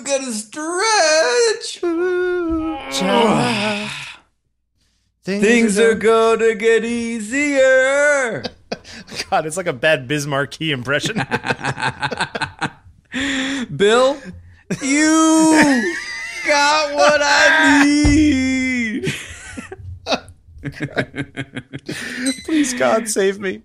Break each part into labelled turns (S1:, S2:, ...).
S1: we gotta stretch. Things are gonna get easier.
S2: God, it's like a bad Bismarcky impression.
S1: Bill, you got what I need.
S2: Please, God, save me.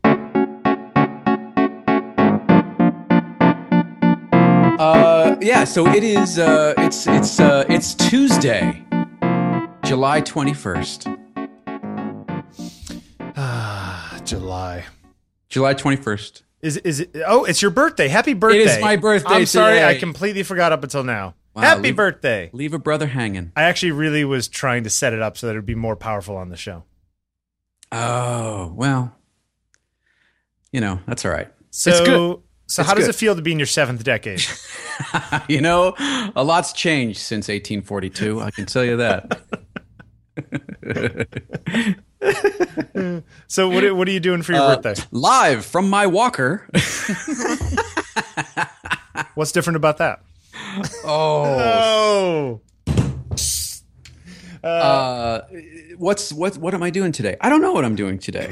S1: Uh, yeah. So it is. Uh, it's it's uh, it's Tuesday, July twenty first.
S2: Ah, July.
S1: July twenty first.
S2: Is is it? Oh, it's your birthday. Happy birthday!
S1: It is my birthday
S2: I'm sorry,
S1: today.
S2: I completely forgot up until now.
S1: Wow,
S2: Happy
S1: leave-
S2: birthday!
S1: Leave a brother hanging.
S2: I actually really was trying to set it up so that it would be more powerful on the show.
S1: Oh well. You know that's all right.
S2: So,
S1: It's good.
S2: So
S1: It's
S2: how does
S1: good.
S2: it feel to be in your seventh decade?
S1: you know, a lot's changed since 1842. I can tell you that.
S2: so, what are- what are you doing for your
S1: Uh,
S2: birthday?
S1: Live from my walker.
S2: What's different about that?
S1: Oh.
S2: Oh,
S1: Uh, what's what? What am I doing today? I don't know what I'm doing today.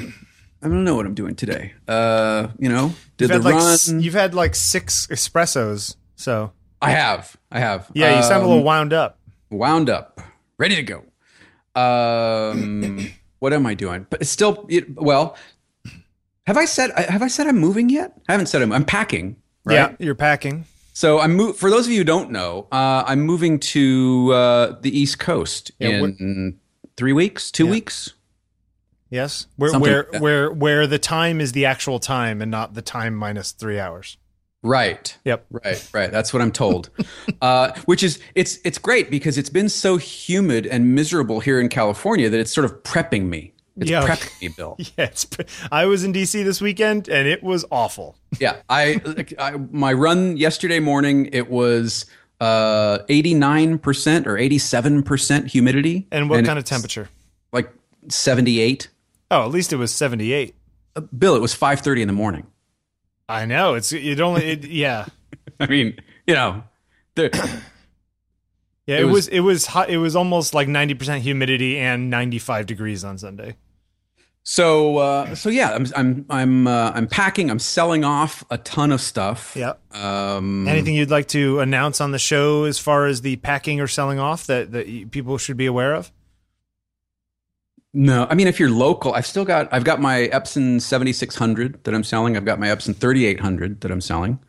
S1: I don't know what I'm doing today. Uh, you know, did
S2: you've
S1: the
S2: had like
S1: run?
S2: s- you've had like six espressos. So
S1: I have. I have.
S2: yeah, you sound a
S1: Um,
S2: little wound up.
S1: wound up, ready to go. Um, what am I doing? But it's still it, well. Have I said have I said I'm moving yet? I haven't said I'm. I'm packing. Right?
S2: Yeah, you're packing.
S1: So I'm mo- for those of you who don't know, uh, I'm moving to uh, the East Coast
S2: Yeah,
S1: in three weeks, two weeks.
S2: Yes, where
S1: Something
S2: where
S1: like
S2: where where the time is the actual time and not the time minus three hours.
S1: Right.
S2: Yep.
S1: Right, right. That's what I'm told. uh, which is it's it's great because it's been so humid and miserable here in California that it's sort of prepping me. It's
S2: Yeah.
S1: prepping me, Bill.
S2: Yeah, I was in DC this weekend and it was awful.
S1: Yeah, I, I my run yesterday morning it was uh 89% or 87% humidity
S2: And what kind of temperature?
S1: Like 78.
S2: Oh, at least it was 78.
S1: Uh, Bill, it was 5:30 in the morning.
S2: I know. It's it only it, yeah.
S1: I mean, you know, the,
S2: Yeah,
S1: It
S2: it,
S1: was-
S2: was, it was hot, it was almost like 90% humidity and 95 degrees on Sunday.
S1: so uh so yeah, I'm I'm I'm uh, I'm packing, I'm selling off a ton of stuff.
S2: Yeah.
S1: Um
S2: Anything you'd like to announce on the show as far as the packing or selling off that that people should be aware of?
S1: No, I mean if you're local, I've still got I've got my Epson 7600 that I'm selling. I've got my Epson 3800 that I'm selling.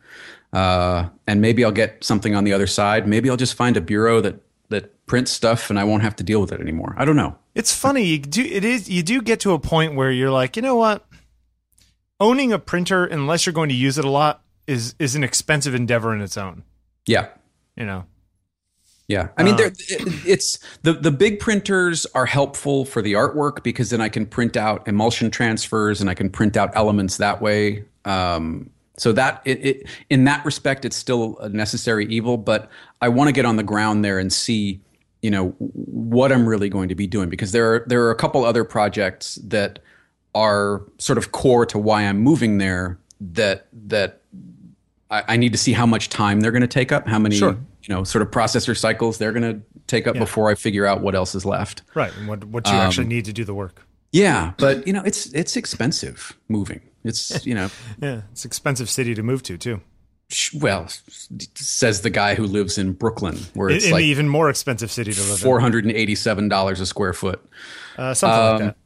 S1: Uh, and maybe I'll get something on the other side. Maybe I'll just find a bureau that that prints stuff and I won't have to deal with it anymore. I don't know.
S2: It's funny. You do it is you do get to a point where you're like, you know what? Owning a printer, unless you're going to use it a lot, is is an expensive endeavor in its own.
S1: Yeah.
S2: You know.
S1: Yeah, I mean,
S2: Uh.
S1: it's the the big printers are helpful for the artwork because then I can print out emulsion transfers and I can print out elements that way. Um, so that it, it in that respect, it's still a necessary evil. But I want to get on the ground there and see, you know, what I'm really going to be doing because there are there are a couple other projects that are sort of core to why I'm moving there. That that I, I need to see how much time they're going to take up, how many
S2: Sure.
S1: You know sort of processor cycles they're going to take up before I figure out what else is left.
S2: Right. And what what you
S1: Um,
S2: actually need to do the work.
S1: Yeah, but you know it's it's expensive moving. It's you know
S2: Yeah. It's expensive city to move to too.
S1: well says the guy who lives in Brooklyn where it's
S2: in
S1: like
S2: even more expensive city to live
S1: four hundred and eighty seven dollars a square foot.
S2: Uh, something
S1: Um,
S2: like that.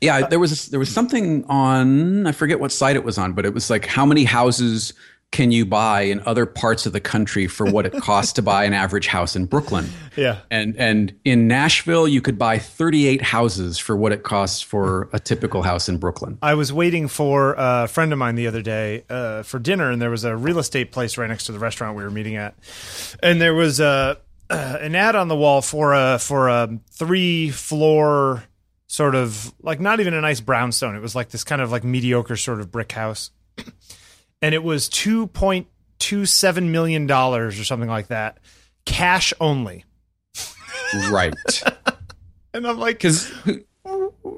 S1: Yeah, there was there was something on I forget what site it was on, but it was like how many houses can you buy in other parts of the country for what it costs to buy an average house in Brooklyn?
S2: Yeah.
S1: And and in Nashville you could buy 38 houses for what it costs for a typical house in Brooklyn.
S2: I was waiting for a friend of mine the other day uh, for dinner, and there was a real estate place right next to the restaurant we were meeting at, and there was a uh, an ad on the wall for a for a three floor sort of like not even a nice brownstone. It was like this kind of like mediocre sort of brick house, and it was two point two seven million dollars or something like that, cash only.
S1: Right.
S2: And I'm like,
S1: Cuz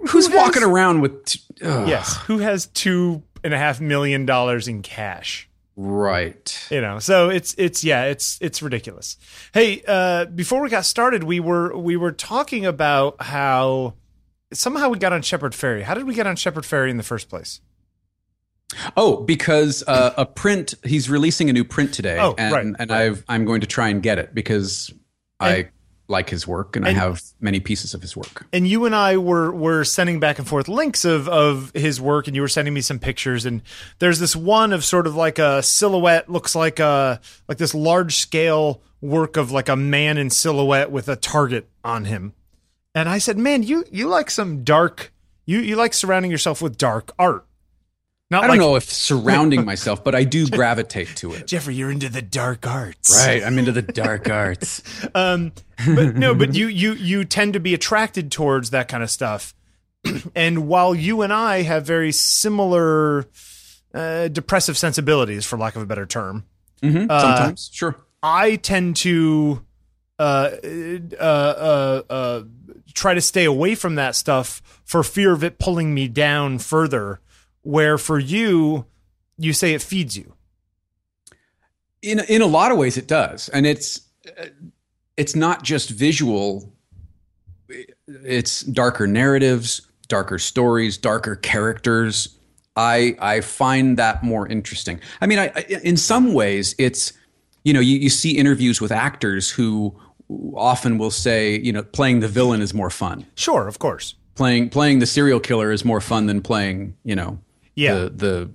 S1: who's walking around with t-
S2: yes, who has two and a half million dollars in cash?
S1: Right.
S2: You know, so it's it's yeah, it's it's ridiculous. Hey, uh, before we got started, we were we were talking about how somehow we got on Shepard Fairey. How did we get on Shepard Fairey in the first place?
S1: Oh, because uh, a print. He's releasing a new print today,
S2: Oh,
S1: and,
S2: right,
S1: and
S2: right.
S1: I've I'm going to try and get it because I like his work and,
S2: and-
S1: I have many pieces of his work.
S2: and you and I were were sending back and forth links of of his work, and you were sending me some pictures. And there's this one of sort of like a silhouette, looks like a like this large scale work of like a man in silhouette with a target on him. And I said, "Man, you you like some dark. You you like surrounding yourself with dark art. Not
S1: I don't
S2: like
S1: know if surrounding myself, but I do gravitate to it.
S2: Jeffrey. You're into the dark arts,
S1: Right, I'm into the dark arts.
S2: um, but no, but you you you tend to be attracted towards that kind of stuff. and while you and I have very similar uh, depressive sensibilities, for lack of a better term,
S1: Mhm,
S2: Uh,
S1: sometimes, sure.
S2: I tend to uh, uh, uh, uh, try to stay away from that stuff for fear of it pulling me down further. Where for you, you say it feeds you.
S1: in in a lot of ways it does. And it's it's not just visual. It's darker narratives darker stories darker characters. I i find that more interesting. I mean i, I in some ways it's you know you, you see interviews with actors who often will say you know playing the villain is more fun.
S2: Sure, of course.
S1: playing playing the serial killer is more fun than playing you know
S2: Yeah.
S1: the the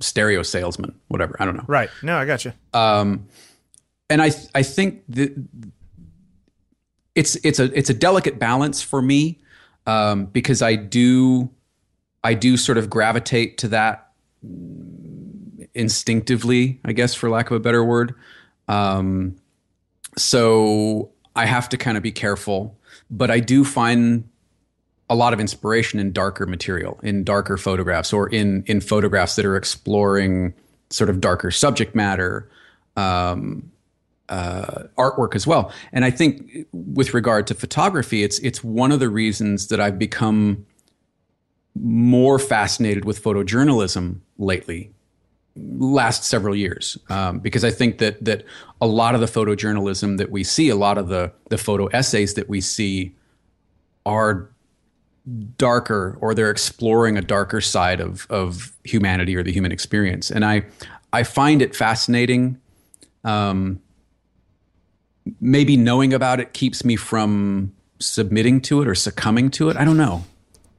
S1: stereo salesman whatever i don't know
S2: Right. No, I got you.
S1: um, and I I think that it's it's a it's a delicate balance for me um, because I do I do sort of gravitate to that instinctively, I guess, for lack of a better word. Um, so I have to kind of be careful, but I do find a lot of inspiration in darker material, in darker photographs, or in in photographs that are exploring sort of darker subject matter, um, uh, artwork as well. And I think with regard to photography, it's it's one of the reasons that I've become more fascinated with photojournalism lately last several years um, because I think that that a lot of the photojournalism that we see, a lot of the the photo essays that we see, are darker or they're exploring a darker side of of humanity or the human experience, and I I find it fascinating. Um, maybe knowing about it keeps me from submitting to it or succumbing to it. I don't know.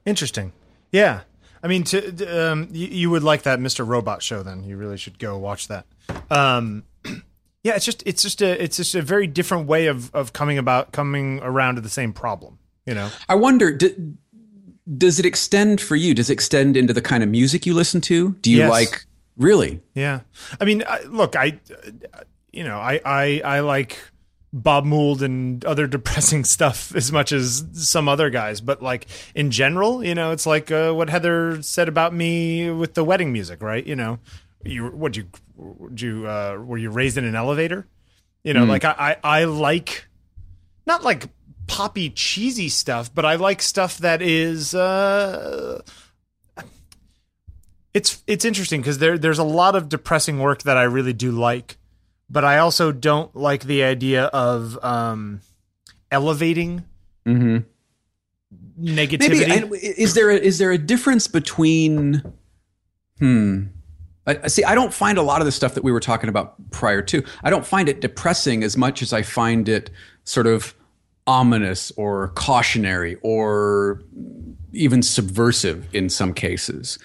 S2: Interesting. Yeah. I mean, to um, you, you would like that Mr. Robot show. Then you really should go watch that. Um, yeah, it's just it's just a it's just a very different way of of coming about coming around to the same problem. You know.
S1: I wonder. Does it extend for you? Does it extend into the kind of music you listen to? Do you
S2: Yes.
S1: like really?
S2: Yeah. I mean, I, look, I, you know, I, I, I like Bob Mould and other depressing stuff as much as some other guys, but like in general, you know, it's like uh, what Heather said about me with the wedding music, right? You know, you what you would you uh, were you raised in an elevator? You know, like I, I, I like not like poppy cheesy stuff, but I like stuff that is. Uh, it's it's interesting because there there's a lot of depressing work that I really do like, but I also don't like the idea of um, elevating
S1: Mm-hmm.
S2: negativity.
S1: Maybe is there a, is there a difference between? Hmm. I- see, I don't find a lot of the stuff that we were talking about prior to. I don't find it depressing as much as I find it sort of ominous or cautionary or even subversive in some cases.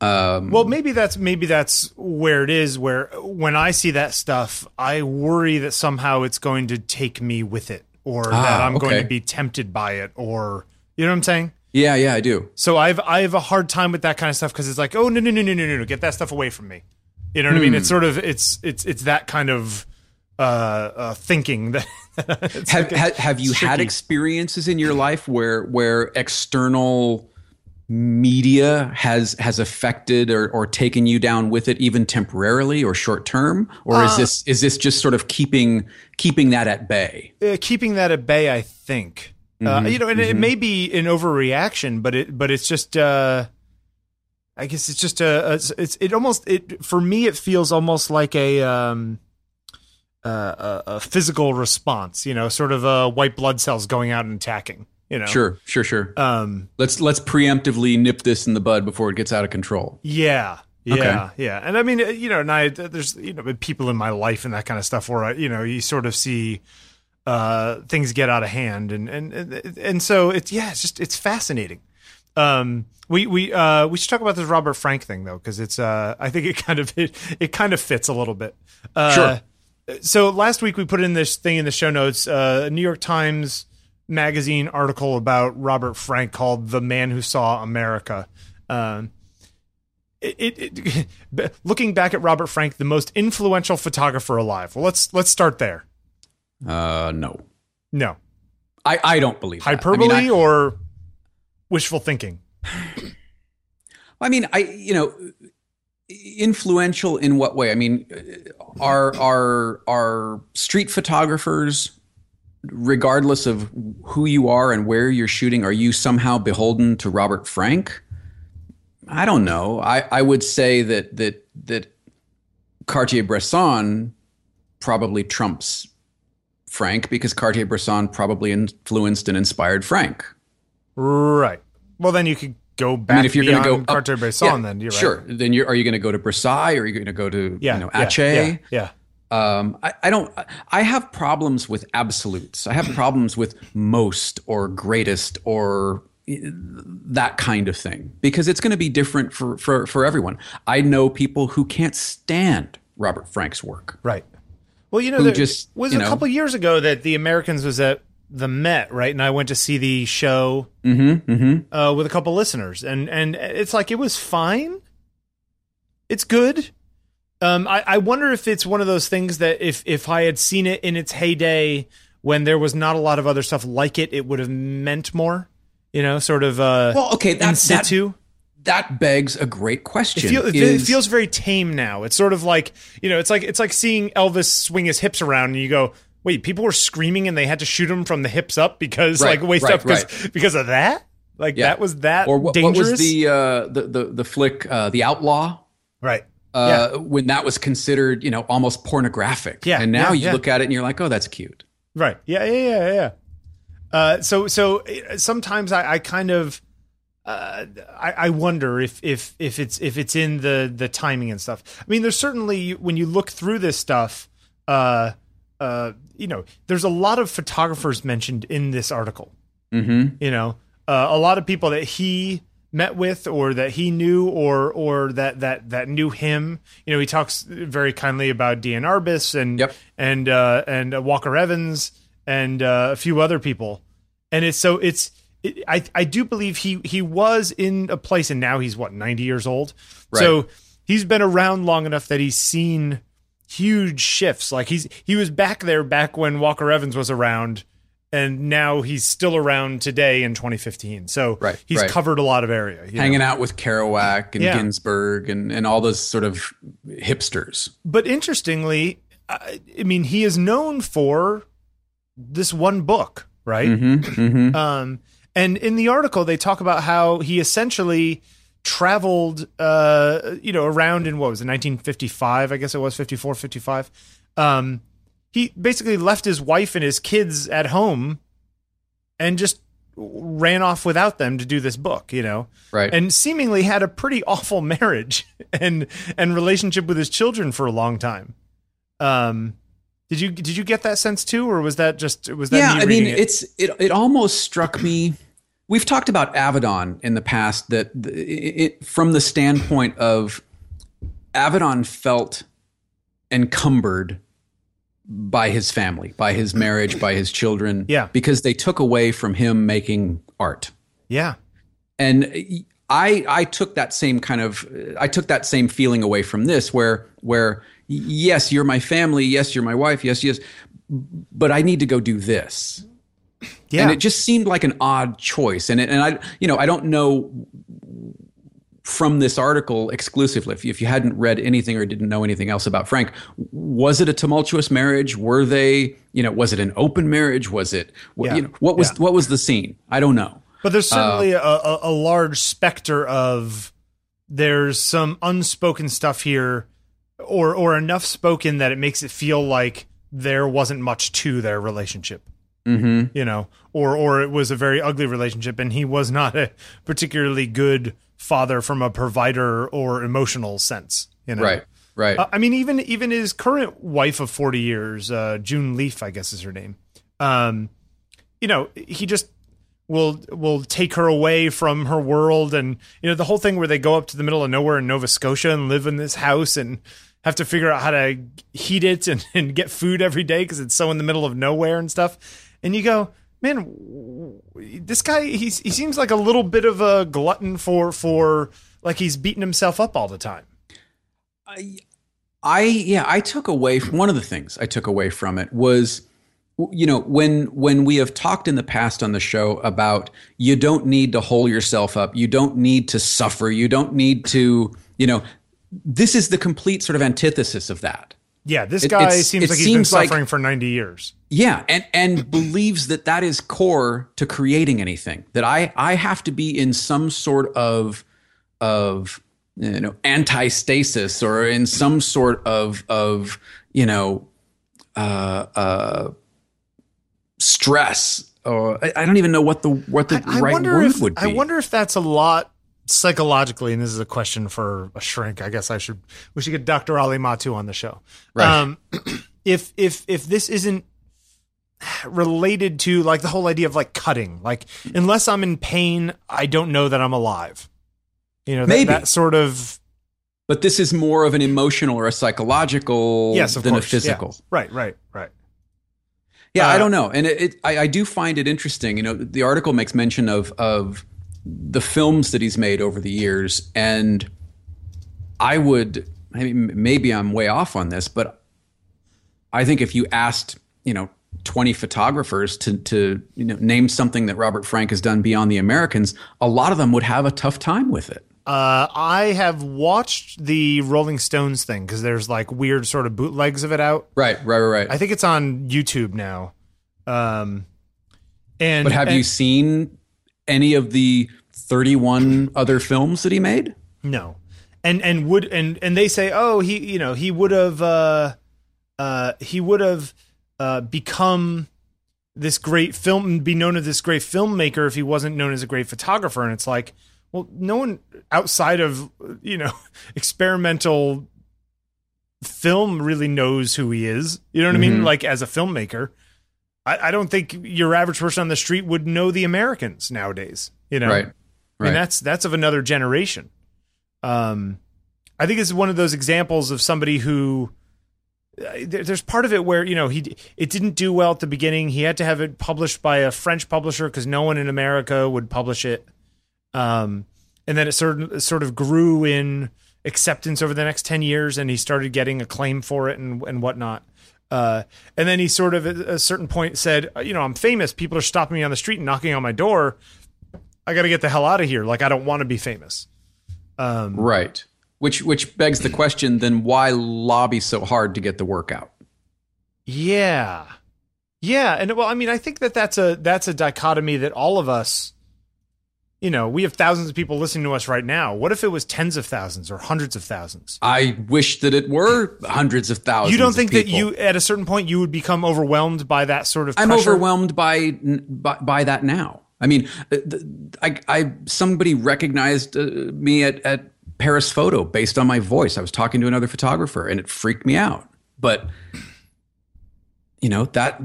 S1: Um,
S2: well, maybe that's maybe that's where it is. Where when I see that stuff, I worry that somehow it's going to take me with it, or that
S1: Ah,
S2: I'm going to be tempted by it, or you know what I'm saying.
S1: yeah, yeah, I do.
S2: So I've I have a hard time with that kind of stuff because it's like, oh no no no no no no no, get that stuff away from me. You know what I mean? It's sort of it's it's it's that kind of uh, uh thinking that.
S1: have,
S2: like a-
S1: ha- have you had experiences in your life where where external media has has affected or, or taken you down with it even temporarily or short term? Or
S2: Uh,
S1: is this is this just sort of keeping keeping that at bay?
S2: Uh, keeping that at bay, I think. Uh, you know, and it may be an overreaction, but it but it's just uh, I guess it's just a, a it's it almost it for me it feels almost like a um uh, a, a physical response, you know, sort of uh, white blood cells going out and attacking. You know,
S1: Sure, sure, sure.
S2: Um,
S1: let's let's preemptively nip this in the bud before it gets out of control.
S2: yeah, yeah, yeah. And I mean, uh, you know, and I there's you know people in my life and that kind of stuff where I, you know you sort of see uh things get out of hand and and and, and so it's yeah it's just it's fascinating um we we uh we should talk about this robert frank thing though because it's uh i think it kind of it, it kind of fits a little bit uh
S1: Sure.
S2: So last week we put in this thing in the show notes uh, a new york times magazine article about robert frank called the man who saw america. Um it, it, it looking back at robert frank the most influential photographer alive. Well let's let's start there.
S1: Uh, no,
S2: no.
S1: I I don't believe that. I mean,
S2: hyperbole
S1: I-
S2: or wishful thinking?
S1: I mean, I you know, influential in what way? I mean, are are are street photographers, regardless of who you are and where you're shooting, are you somehow beholden to Robert Frank? I don't know. I I would say that that that Cartier-Bresson probably trumps Frank because Cartier-Bresson probably influenced and inspired Frank.
S2: right well then you could go back
S1: I mean, if you're going to go up-
S2: cartier bresson
S1: yeah,
S2: then you're right
S1: sure. Then you're, are you going to go to Versailles? Or are you going to go to
S2: yeah
S1: you know
S2: yeah,
S1: Aceh?
S2: yeah, yeah.
S1: Um, I, I don't. I have problems with absolutes. I have problems with most or greatest or that kind of thing because it's going to be different for, for for everyone. I know people who can't stand Robert Frank's work.
S2: right well you know there
S1: just,
S2: was a
S1: know-
S2: couple years ago that the americans was at the met right and i went to see the show
S1: Mm-hmm. Mm-hmm.
S2: uh, with a couple listeners and and it's like it was fine it's good um I, I wonder if it's one of those things that if if i had seen it in its heyday when there was not a lot of other stuff like it it would have meant more you know sort of uh
S1: Well, okay, that's that,
S2: situ
S1: that begs a great question.
S2: It, feel, it
S1: Is-
S2: feels very tame now. It's sort of like you know, it's like it's like seeing Elvis swing his hips around, and you go, "Wait, people were screaming, and they had to shoot him from the hips up because
S1: Right,
S2: like waist
S1: right,
S2: up because because of that." Like
S1: Yeah.
S2: that was that
S1: or what, what
S2: dangerous,
S1: was the uh, the the the flick uh, the outlaw
S2: right?
S1: uh, when that was considered, you know, almost pornographic.
S2: Yeah,
S1: And now
S2: yeah,
S1: you
S2: yeah.
S1: look at it and you're like, oh, that's cute.
S2: Right. Yeah. Yeah. Yeah. Yeah. Uh, so so uh, sometimes I, I kind of uh, I, I wonder if if if it's if it's in the the timing and stuff. I mean, there's certainly when you look through this stuff, uh, uh, you know, there's a lot of photographers mentioned in this article.
S1: Mm-hmm.
S2: You know, uh, a lot of people that he met with or that he knew or or that that that knew him. You know, he talks very kindly about Diane Arbus and
S1: Yep.
S2: and uh, and uh, Walker Evans and uh, a few other people. And it's so it's it, I I do believe he he was in a place and now he's what 90 years old. So he's been around long enough that he's seen huge shifts. Like he's he was back there back when Walker Evans was around and now he's still around today in 2015. So
S1: Right,
S2: he's
S1: right.
S2: covered a lot of area. you know?
S1: Hanging out with Kerouac and
S2: Yeah.
S1: Ginsberg and, and all those sort of hipsters.
S2: But interestingly, I, I mean, he is known for this one book, right?
S1: Mm-hmm. Mm-hmm.
S2: Um, and in the article, they talk about how he essentially traveled, uh, you know, around in what was it, 1955? I guess it was 54, 55. Um, he basically left his wife and his kids at home and just ran off without them to do this book, you know,
S1: Right.
S2: and seemingly had a pretty awful marriage and and relationship with his children for a long time. Um, did you did you get that sense too, or was that just was that?
S1: yeah,
S2: me
S1: I mean,
S2: it?
S1: it's it. It almost struck me. We've talked about Avedon in the past. That it, from the standpoint of Avedon felt encumbered by his family, by his marriage, by his children.
S2: Yeah.
S1: because they took away from him making art.
S2: yeah,
S1: and I I took that same kind of I took that same feeling away from this where where yes you're my family yes you're my wife yes yes but I need to go do this
S2: yeah,
S1: and it just seemed like an odd choice and it, and I you know I don't know from this article exclusively if you, if you hadn't read anything or didn't know anything else about Frank was it a tumultuous marriage were they you know was it an open marriage was it what,
S2: Yeah.
S1: you know, what was
S2: Yeah.
S1: what was the scene I don't know
S2: but there's
S1: uh,
S2: certainly a, a, a large specter of there's some unspoken stuff here, or or enough spoken that it makes it feel like there wasn't much to their relationship.
S1: Mm-hmm.
S2: You know, or or it was a very ugly relationship, and he was not a particularly good father from a provider or emotional sense. You know,
S1: Right. Right.
S2: Uh, I mean, even even his current wife of forty years, uh, June Leaf, I guess is her name. Um, you know, he just will will take her away from her world, and you know the whole thing where they go up to the middle of nowhere in Nova Scotia and live in this house and have to figure out how to heat it and, and get food every day because it's so in the middle of nowhere and stuff. And you go, man, this guy he's, he seems like a little bit of a glutton for for like he's beating himself up all the time.
S1: I yeah, I took away from, one of the things I took away from it was you know when when we have talked in the past on the show about you don't need to hold yourself up you don't need to suffer you don't need to you know this is the complete sort of antithesis of that
S2: Yeah, this guy
S1: it's-
S2: seems
S1: it
S2: like he's been
S1: seems like-
S2: suffering for 90 years.
S1: yeah and and believes that that is core to creating anything that i i have to be in some sort of of you know anti-stasis or in some sort of of you know uh uh stress or I, I don't even know what the what the
S2: I
S1: right
S2: wonder
S1: word
S2: if
S1: would be
S2: I wonder if that's a lot psychologically, and this is a question for a shrink. I guess I should we should get Dr. Ali Matu on the show.
S1: Right.
S2: Um, if if if this isn't related to like the whole idea of like cutting, like unless I'm in pain, I don't know that I'm alive. You know, that,
S1: Maybe.
S2: that sort of
S1: but this is more of an emotional or a psychological
S2: yes, of
S1: than
S2: course,
S1: a physical
S2: Yeah. Right, right, right.
S1: Yeah,
S2: Uh,
S1: I don't know, and it, it I, I do find it interesting. You know, the article makes mention of of the films that he's made over the years, and I would I mean, maybe I'm way off on this, but I think if you asked, you know, 20 photographers to to you know name something that Robert Frank has done beyond the Americans, a lot of them would have a tough time with it.
S2: Uh, I have watched the Rolling Stones thing because there's like weird sort of bootlegs of it out.
S1: Right, right, right, right.
S2: I think it's on YouTube now. Um, and
S1: but have
S2: and-
S1: you seen any of the 31 other films that he made?
S2: No, and and would and and they say, oh, he you know he would have uh, uh, he would have uh, become this great film, be known as this great filmmaker if he wasn't known as a great photographer. And it's like, well, no one outside of you know experimental film really knows who he is. You know what I mean?
S1: Mhm.
S2: Like as a filmmaker. I, I don't think your average person on the street would know the Americans nowadays. You know,
S1: Right.
S2: I
S1: Right.
S2: mean, that's that's of another generation. Um, I think it's one of those examples of somebody who uh, there's part of it where you know he it didn't do well at the beginning. He had to have it published by a French publisher because no one in America would publish it. Um, and then it sort of, sort of grew in acceptance over the next ten years, and he started getting acclaim for it and and whatnot. Uh, and then he sort of at a certain point said, you know, I'm famous. People are stopping me on the street and knocking on my door. I got to get the hell out of here. Like I don't want to be famous. Um,
S1: Right. Which which begs the question then why lobby so hard to get the work out?
S2: yeah, yeah, and well, I mean, I think that that's a that's a dichotomy that all of us, you know, we have thousands of people listening to us right now. What if it was tens of thousands or hundreds of thousands?
S1: I wish that it were hundreds of thousands.
S2: You don't think that you, at a certain point, you would become overwhelmed by that sort of?
S1: I'm overwhelmed by, by by that now. I mean, uh, I, I somebody recognized uh, me at at Paris Photo based on my voice. I was talking to another photographer, and it freaked me out. But you know that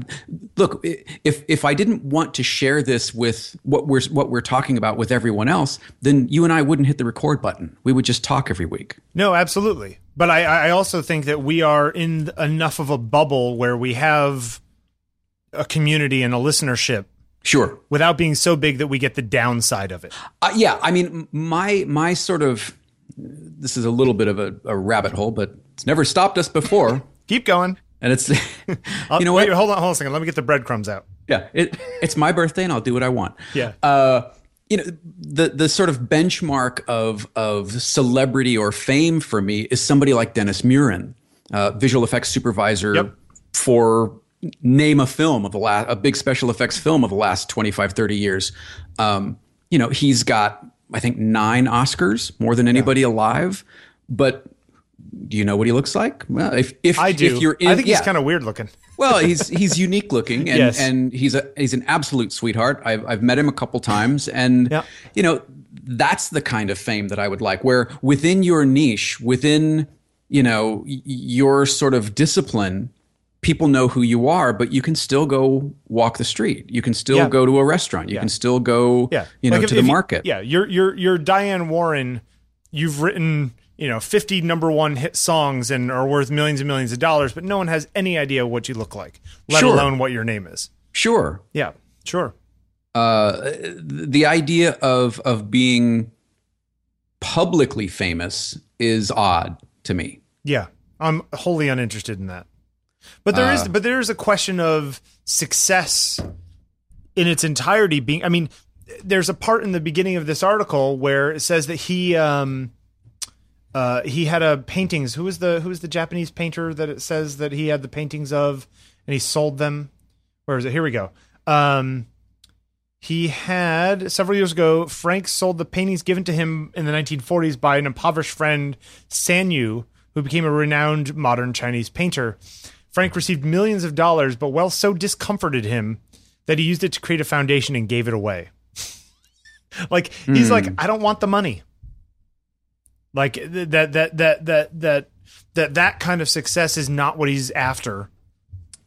S1: look if if I didn't want to share this with what we're what we're talking about with everyone else, then you and I wouldn't hit the record button. We would just talk every week.
S2: No, absolutely. But I, I also think that we are in enough of a bubble where we have a community and a listenership
S1: Sure.
S2: without being so big that we get the downside of it.
S1: Uh, yeah, I mean, my my sort of this is a little bit of a, a rabbit hole, but it's never stopped us before,
S2: Keep going.
S1: And it's you know
S2: wait,
S1: what?
S2: Hold on, hold on a second. Let me get the breadcrumbs out.
S1: Yeah, it, it's my birthday, and I'll do what I want.
S2: Yeah.
S1: Uh, you know, the the sort of benchmark of of celebrity or fame for me is somebody like Dennis Muren, uh, visual effects supervisor
S2: Yep.
S1: for name a film of the last a big special effects film of the last 25 30 years um, you know he's got I think nine Oscars, more than anybody alive. But do you know what he looks like? Well, if if
S2: I do.
S1: if you're in,
S2: I think
S1: yeah.
S2: he's kind of weird looking.
S1: well, he's he's unique looking, and
S2: Yes.
S1: and he's a he's an absolute sweetheart. I've I've met him a couple times, and
S2: Yeah.
S1: you know that's the kind of fame that I would like, where within your niche, within you know your sort of discipline, people know who you are, but you can still go walk the street. You can still
S2: Yeah.
S1: go to a restaurant. You can still go,
S2: Yeah,
S1: you know,
S2: Like if-
S1: to the
S2: if you-
S1: market.
S2: yeah, you're you're you're Diane Warren. You've written you know 50 number one hit songs and are worth millions and millions of dollars, but no one has any idea what you look like, let
S1: Sure.
S2: alone what your name is.
S1: Sure.
S2: Yeah, sure.
S1: uh, the idea of of being publicly famous is odd to me.
S2: Yeah, I'm wholly uninterested in that. But there is, but there is a question of success in its entirety. Being, I mean, there's a part in the beginning of this article where it says that he, um, uh, he had a paintings. Who was the who was the Japanese painter that it says that he had the paintings of, and he sold them. Where is it? Here we go. Um, he had several years ago. Frank sold the paintings given to him in the 1940s by an impoverished friend, Sanyu, who became a renowned modern Chinese painter. Frank received millions of dollars, but wealth so discomforted him that he used it to create a foundation and gave it away. like he's like, I don't want the money. Like that that that that that that that kind of success is not what he's after.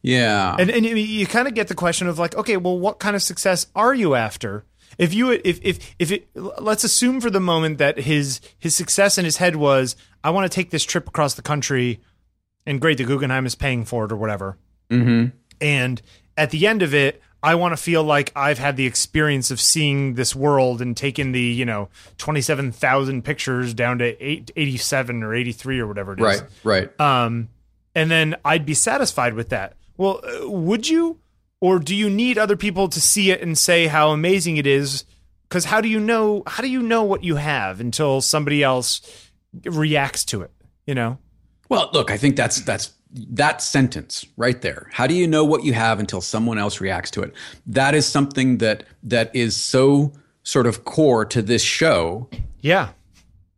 S1: Yeah.
S2: And and you, you kind of get the question of like, okay, well, what kind of success are you after? If you if if if it, let's assume for the moment that his his success in his head was, I want to take this trip across the country, and great, the Guggenheim is paying for it or whatever.
S1: hmm
S2: And at the end of it, I want to feel like I've had the experience of seeing this world and taken the you know twenty seven thousand pictures down to eight, 87 or eighty three or whatever it is
S1: Right. Right.
S2: um, and then I'd be satisfied with that. Well, uh, would you, or do you need other people to see it and say how amazing it is? Because how do you know? How do you know what you have until somebody else reacts to it? You know?
S1: Well, look, I think that's that's that sentence right there. How do you know what you have until someone else reacts to it? That is something that that is so sort of core to this show.
S2: Yeah,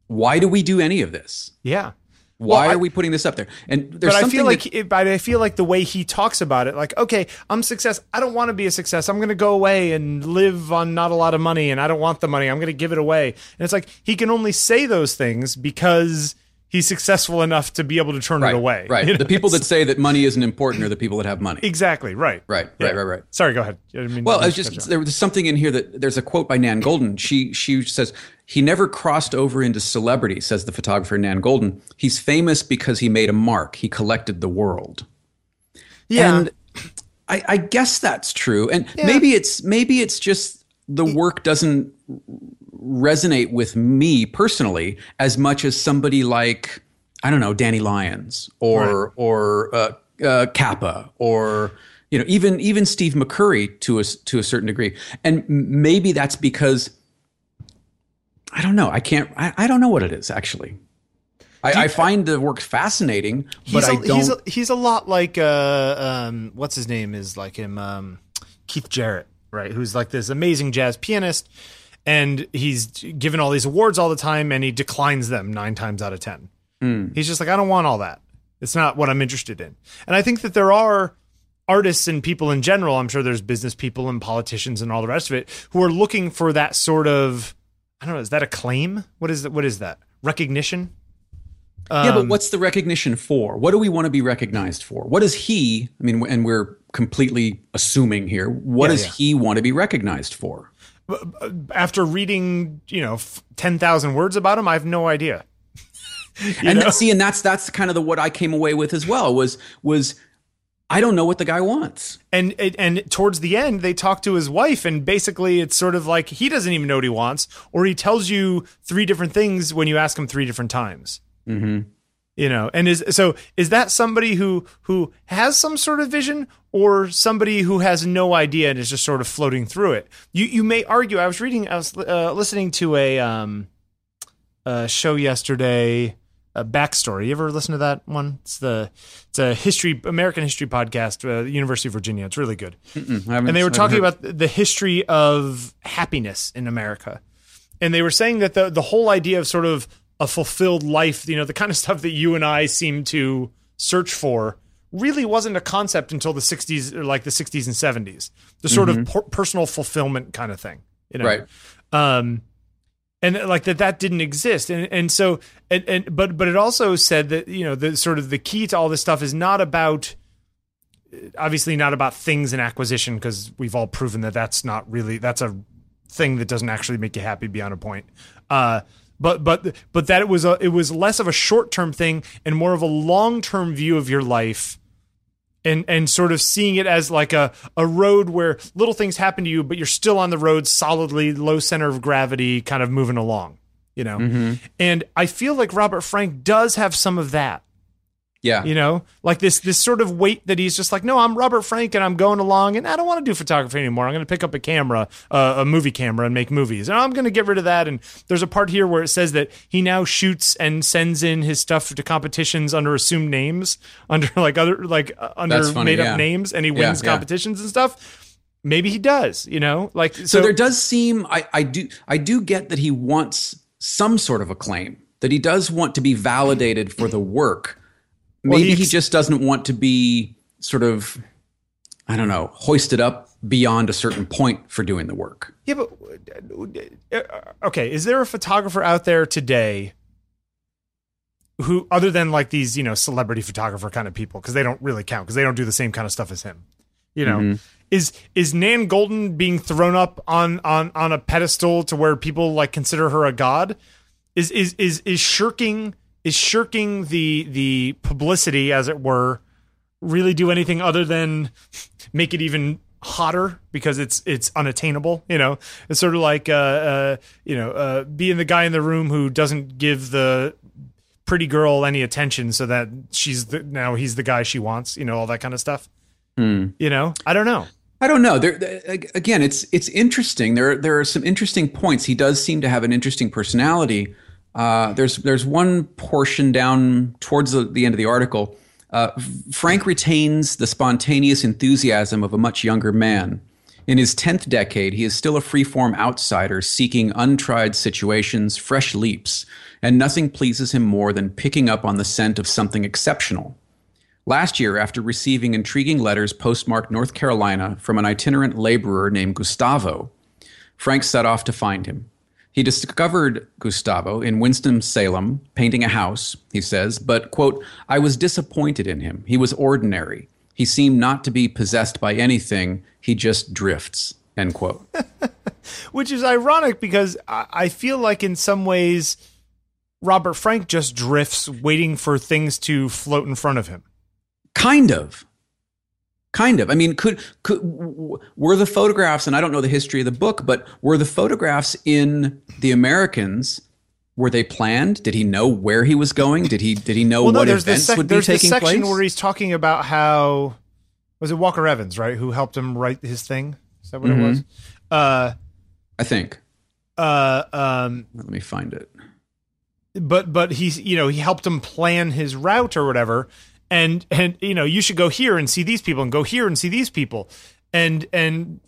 S1: Why do we do any of this?
S2: yeah.
S1: Why
S2: Well,
S1: are we putting this up there? And there's
S2: But I feel like,
S1: that-
S2: but I feel like the way he talks about it, like, okay, I'm success. I don't want to be a success. I'm going to go away and live on not a lot of money, and I don't want the money. I'm going to give it away. And it's like he can only say those things because he's successful enough to be able to turn
S1: right,
S2: it away.
S1: right.
S2: You know?
S1: The people that say that money isn't important are the people that have money.
S2: exactly right.
S1: Right,
S2: Yeah.
S1: right, right, right.
S2: Sorry, go ahead. I mean
S1: Well,
S2: to was
S1: just there was something in here that there's a quote by Nan Goldin. She she says he never crossed over into celebrity. Says the photographer Nan Goldin. He's famous because he made a mark. He collected the world.
S2: yeah.
S1: And I, I guess that's true. And maybe it's maybe it's just the work doesn't resonate with me personally as much as somebody like I don't know Danny Lyons or or uh, uh, Capa or you know even even Steve McCurry to a to a certain degree. And maybe that's because I don't know. I can't. I, I don't know what it is actually. I, I find the work fascinating, but
S2: he's
S1: don't.
S2: he's a, he's a lot like uh um what's his name is like him um Keith Jarrett right who's like this amazing jazz pianist and he's given all these awards all the time and he declines them nine times out of ten he's just like I don't want all that it's not what I'm interested in and I think that there are artists and people in general I'm sure there's business people and politicians and all the rest of it who are looking for that sort of I don't know is that a claim what is that what is that recognition
S1: Yeah,
S2: Um,
S1: but what's the recognition for? What do we want to be recognized for? What does he, I mean, and we're completely assuming here, what
S2: Yeah,
S1: does
S2: yeah.
S1: he want to be recognized for?
S2: After reading, you know, 10,000 words about him, I have no idea.
S1: and that- see, and that's that's kind of the what I came away with as well was was I don't know what the guy wants.
S2: And, and and towards the end, they talk to his wife, and basically, it's sort of like he doesn't even know what he wants, or he tells you three different things when you ask him three different times.
S1: Mm-hmm.
S2: You know, and is so is that somebody who who has some sort of vision, or somebody who has no idea and is just sort of floating through it? You you may argue. I was reading, I was uh, listening to a um a show yesterday. A backstory. You ever listen to that one? It's the it's a history American history podcast, uh, University of Virginia. It's really good. And they were talking about the history of happiness in America. and they were saying that the the whole idea of sort of a fulfilled life, you know, the kind of stuff that you and I seem to search for, really wasn't a concept until the 60s or like the 60s and 70s. The sort
S1: Mm-hmm.
S2: of per- personal fulfillment kind of thing, you know.
S1: Right.
S2: Um and like that that didn't exist and and so and, and but but it also said that you know the sort of the key to all this stuff is not about obviously not about things and acquisition because we've all proven that that's not really that's a thing that doesn't actually make you happy beyond a point uh but but but that it was a it was less of a short-term thing and more of a long-term view of your life and and sort of seeing it as like a a road where little things happen to you but you're still on the road solidly low center of gravity kind of moving along you know? Mm-hmm. And i feel like robert frank does have some of that
S1: Yeah.
S2: you know like this this sort of weight that he's just like no i'm robert frank and i'm going along and i don't want to do photography anymore i'm going to pick up a camera uh, a movie camera and make movies and i'm going to get rid of that and there's a part here where it says that he now shoots and sends in his stuff to competitions under assumed names under like other like uh, under
S1: funny,
S2: made up
S1: yeah.
S2: names and he
S1: Yeah,
S2: wins
S1: yeah.
S2: competitions and stuff maybe he does you know like so,
S1: so there does seem I, I do I do get that he wants some sort of acclaim that he does want to be validated for the work.
S2: Well,
S1: Maybe
S2: he
S1: he,
S2: ex-
S1: just doesn't want to be sort of I don't know hoisted up beyond a certain point for doing the work.
S2: Yeah, but uh, okay, is there a photographer out there today who, other than like these, you know, celebrity photographer kind of people, because they don't really count because they don't do the same kind of stuff as him. You know, is is Nan Goldin being thrown up on on on a pedestal to where people like consider her a god? Is is is is shirking is shirking the the publicity, as it were, really do anything other than make it even hotter because it's it's unattainable you know it's sort of like uh, uh you know uh being the guy in the room who doesn't give the pretty girl any attention so that she's the now he's the guy she wants you know all that kind of stuff you know i don't know
S1: I don't know. There there- again, it's it's interesting. There there are some interesting points. He does seem to have an interesting personality. Uh, there's there's one portion down towards the, the end of the article. Uh, Frank retains the spontaneous enthusiasm of a much younger man. In his tenth decade, he is still a freeform outsider seeking untried situations, fresh leaps, and nothing pleases him more than picking up on the scent of something exceptional. Last year, after receiving intriguing letters postmarked North Carolina from an itinerant laborer named Gustavo, Frank set off to find him. He discovered Gustavo in Winston-Salem painting a house, he says, but, quote, I was disappointed in him. He was ordinary. He seemed not to be possessed by anything. He just drifts, end quote.
S2: which is ironic because I, I feel like in some ways robert frank just drifts waiting for things to float in front of him
S1: kind of kind of i mean could could were the photographs and i don't know the history of the book but were the photographs in the americans were they planned did he know where he was going did he did he know what
S2: there's the
S1: events
S2: sec-
S1: would be taking place?
S2: there's the section
S1: place
S2: where he's talking about how was it Walker Evans, right, who helped him write his thing? Is that what it was? Uh,
S1: i think
S2: uh, um,
S1: let me find it
S2: but but he's you know he helped him plan his route or whatever, and and you know you should go here and see these people and go here and see these people, and and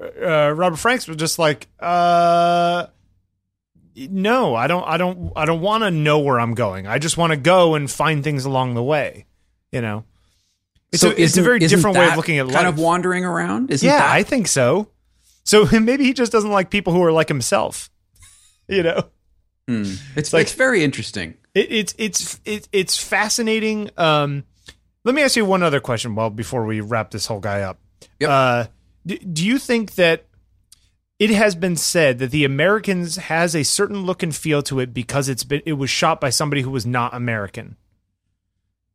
S2: uh, Robert Franks was just like, uh, no, I don't, I don't, I don't want to know where I'm going. I just want to go and find things along the way. You know, it's a it's a very different way of looking at life kind
S1: of wandering around isn't
S2: yeah,
S1: that
S2: I think so. So maybe he just doesn't like people who are like himself. You know,
S1: it's
S2: like-
S1: it's very interesting
S2: it, it's it's it, it's fascinating. Um, let me ask you one other question. Well, before we wrap this whole guy up,
S1: Yep.
S2: uh, do, do you think that it has been said that the Americans has a certain look and feel to it because it's been it was shot by somebody who was not American?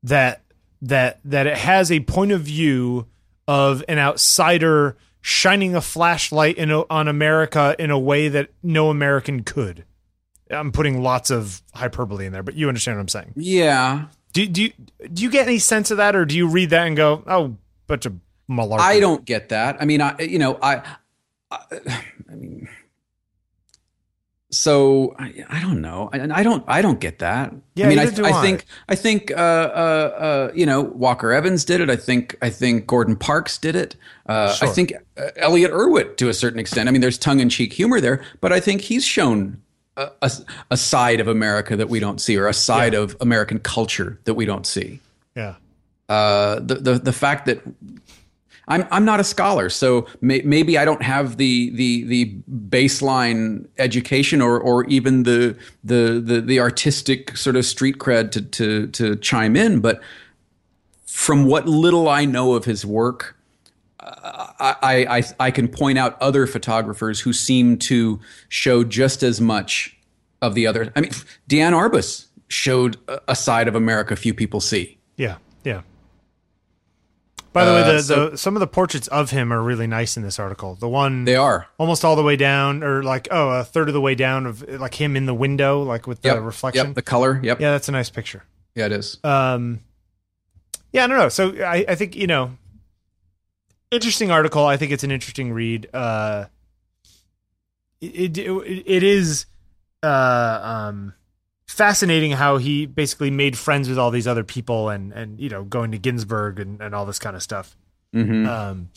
S2: That that that it has a point of view of an outsider shining a flashlight in on America in a way that no American could. I'm putting lots of hyperbole in there, but you understand what I'm saying.
S1: yeah
S2: Do do you, do you get any sense of that, or do you read that and go, "Oh, bunch of malarkey"?
S1: I don't get that. I mean, I you know, I, I, I mean, so I, I don't know. I, I don't. I don't get that.
S2: Yeah,
S1: I mean, I, I think. I think. Uh, uh, uh, you know, Walker Evans did it. I think. I think Gordon Parks did it. Uh, I think uh, Elliott Erwitt to a certain extent. I mean, there's tongue in cheek humor there, but I think he's shown a, a, side of America that we don't see, or a side of American culture that we don't see.
S2: Yeah.
S1: Uh, the the the fact that I'm I'm not a scholar, so may, maybe I don't have the the the baseline education or or even the the the, the artistic sort of street cred to to to chime in. But from what little I know of his work, I I I can point out other photographers who seem to show just as much of the other. I mean, Diane Arbus showed a- side of America few people see.
S2: Yeah. Yeah. By the way,
S1: Uh,
S2: the,
S1: so-
S2: the some of the portraits of him are really nice in this article. The one
S1: They are.
S2: almost all the way down, or like oh, a third of the way down of like him in the window, like with the
S1: Yep.
S2: reflection.
S1: Yep. The color. Yep.
S2: yeah, that's a nice picture.
S1: Yeah, it is.
S2: Um, yeah, I don't know. So I, I think you know, interesting article. I think it's an interesting read. Uh, it it, it is uh um fascinating how he basically made friends with all these other people and and you know going to Ginsberg and and all this kind of stuff.
S1: hmm
S2: Um,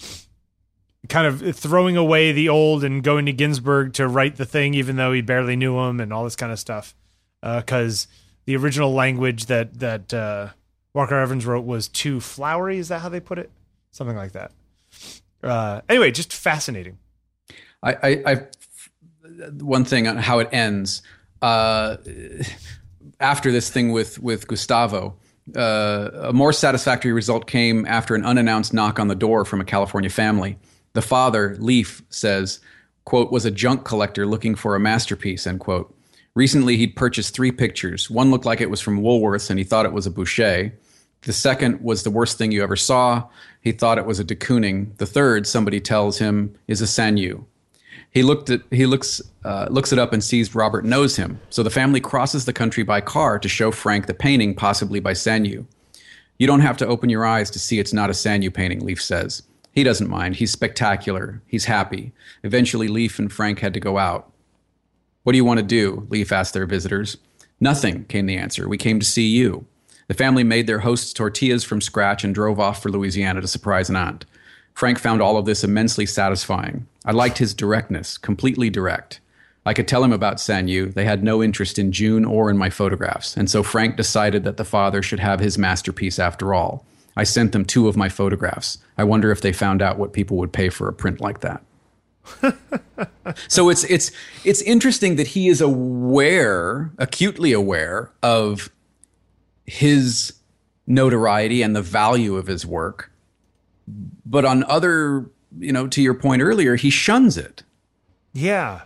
S2: kind of throwing away the old and going to Ginsberg to write the thing, even though he barely knew him and all this kind of stuff. Because the original language that that uh, Walker Evans wrote was too flowery. Is that how they put it? Something like that. Uh, anyway, just fascinating.
S1: I, I, I, one thing on how it ends. Uh, after this thing with with Gustavo, uh, a more satisfactory result came after an unannounced knock on the door from a California family. The father, Leaf, says, "quote was a junk collector looking for a masterpiece." End quote. Recently, he'd purchased three pictures. One looked like it was from Woolworths, and he thought it was a Boucher. The second was the worst thing you ever saw. He thought it was a de Kooning. The third, somebody tells him, is a Sanyu. He looked at he looks uh, looks it up and sees Robert knows him. So the family crosses the country by car to show Frank the painting, possibly by Sanyu. You don't have to open your eyes to see it's not a Sanyu painting, Leaf says. He doesn't mind. He's spectacular. He's happy. Eventually, Leaf and Frank had to go out. What do you want to do? Leaf asked their visitors. Nothing, came the answer. We came to see you. The family made their host's tortillas from scratch and drove off for Louisiana to surprise an aunt. Frank found all of this immensely satisfying. I liked his directness, completely direct. I could tell him about Sanyu. They had no interest in June or in my photographs, and so Frank decided that the father should have his masterpiece after all. I sent them two of my photographs. I wonder if they found out what people would pay for a print like that. so it's it's it's interesting that he is aware, acutely aware of his notoriety and the value of his work. But on other, you know, to your point earlier, he shuns it.
S2: Yeah.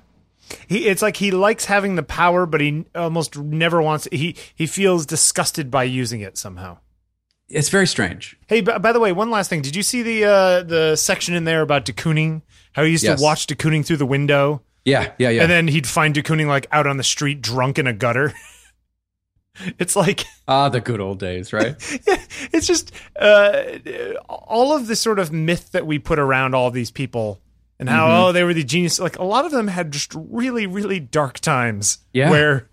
S2: He, it's like he likes having the power, but he almost never wants. He he feels disgusted by using it somehow.
S1: It's very strange.
S2: Hey, b- by the way, one last thing. Did you see the uh, the section in there about de Kooning? How he used
S1: Yes.
S2: to watch de Kooning through the window,
S1: Yeah, yeah, yeah.
S2: and then he'd find de Kooning like out on the street, drunk in a gutter. it's like
S1: ah, the good old days, right?
S2: it's just uh, all of the sort of myth that we put around all these people and how
S1: Mm-hmm.
S2: oh they were the genius. Like a lot of them had just really really dark times
S1: Yeah.
S2: where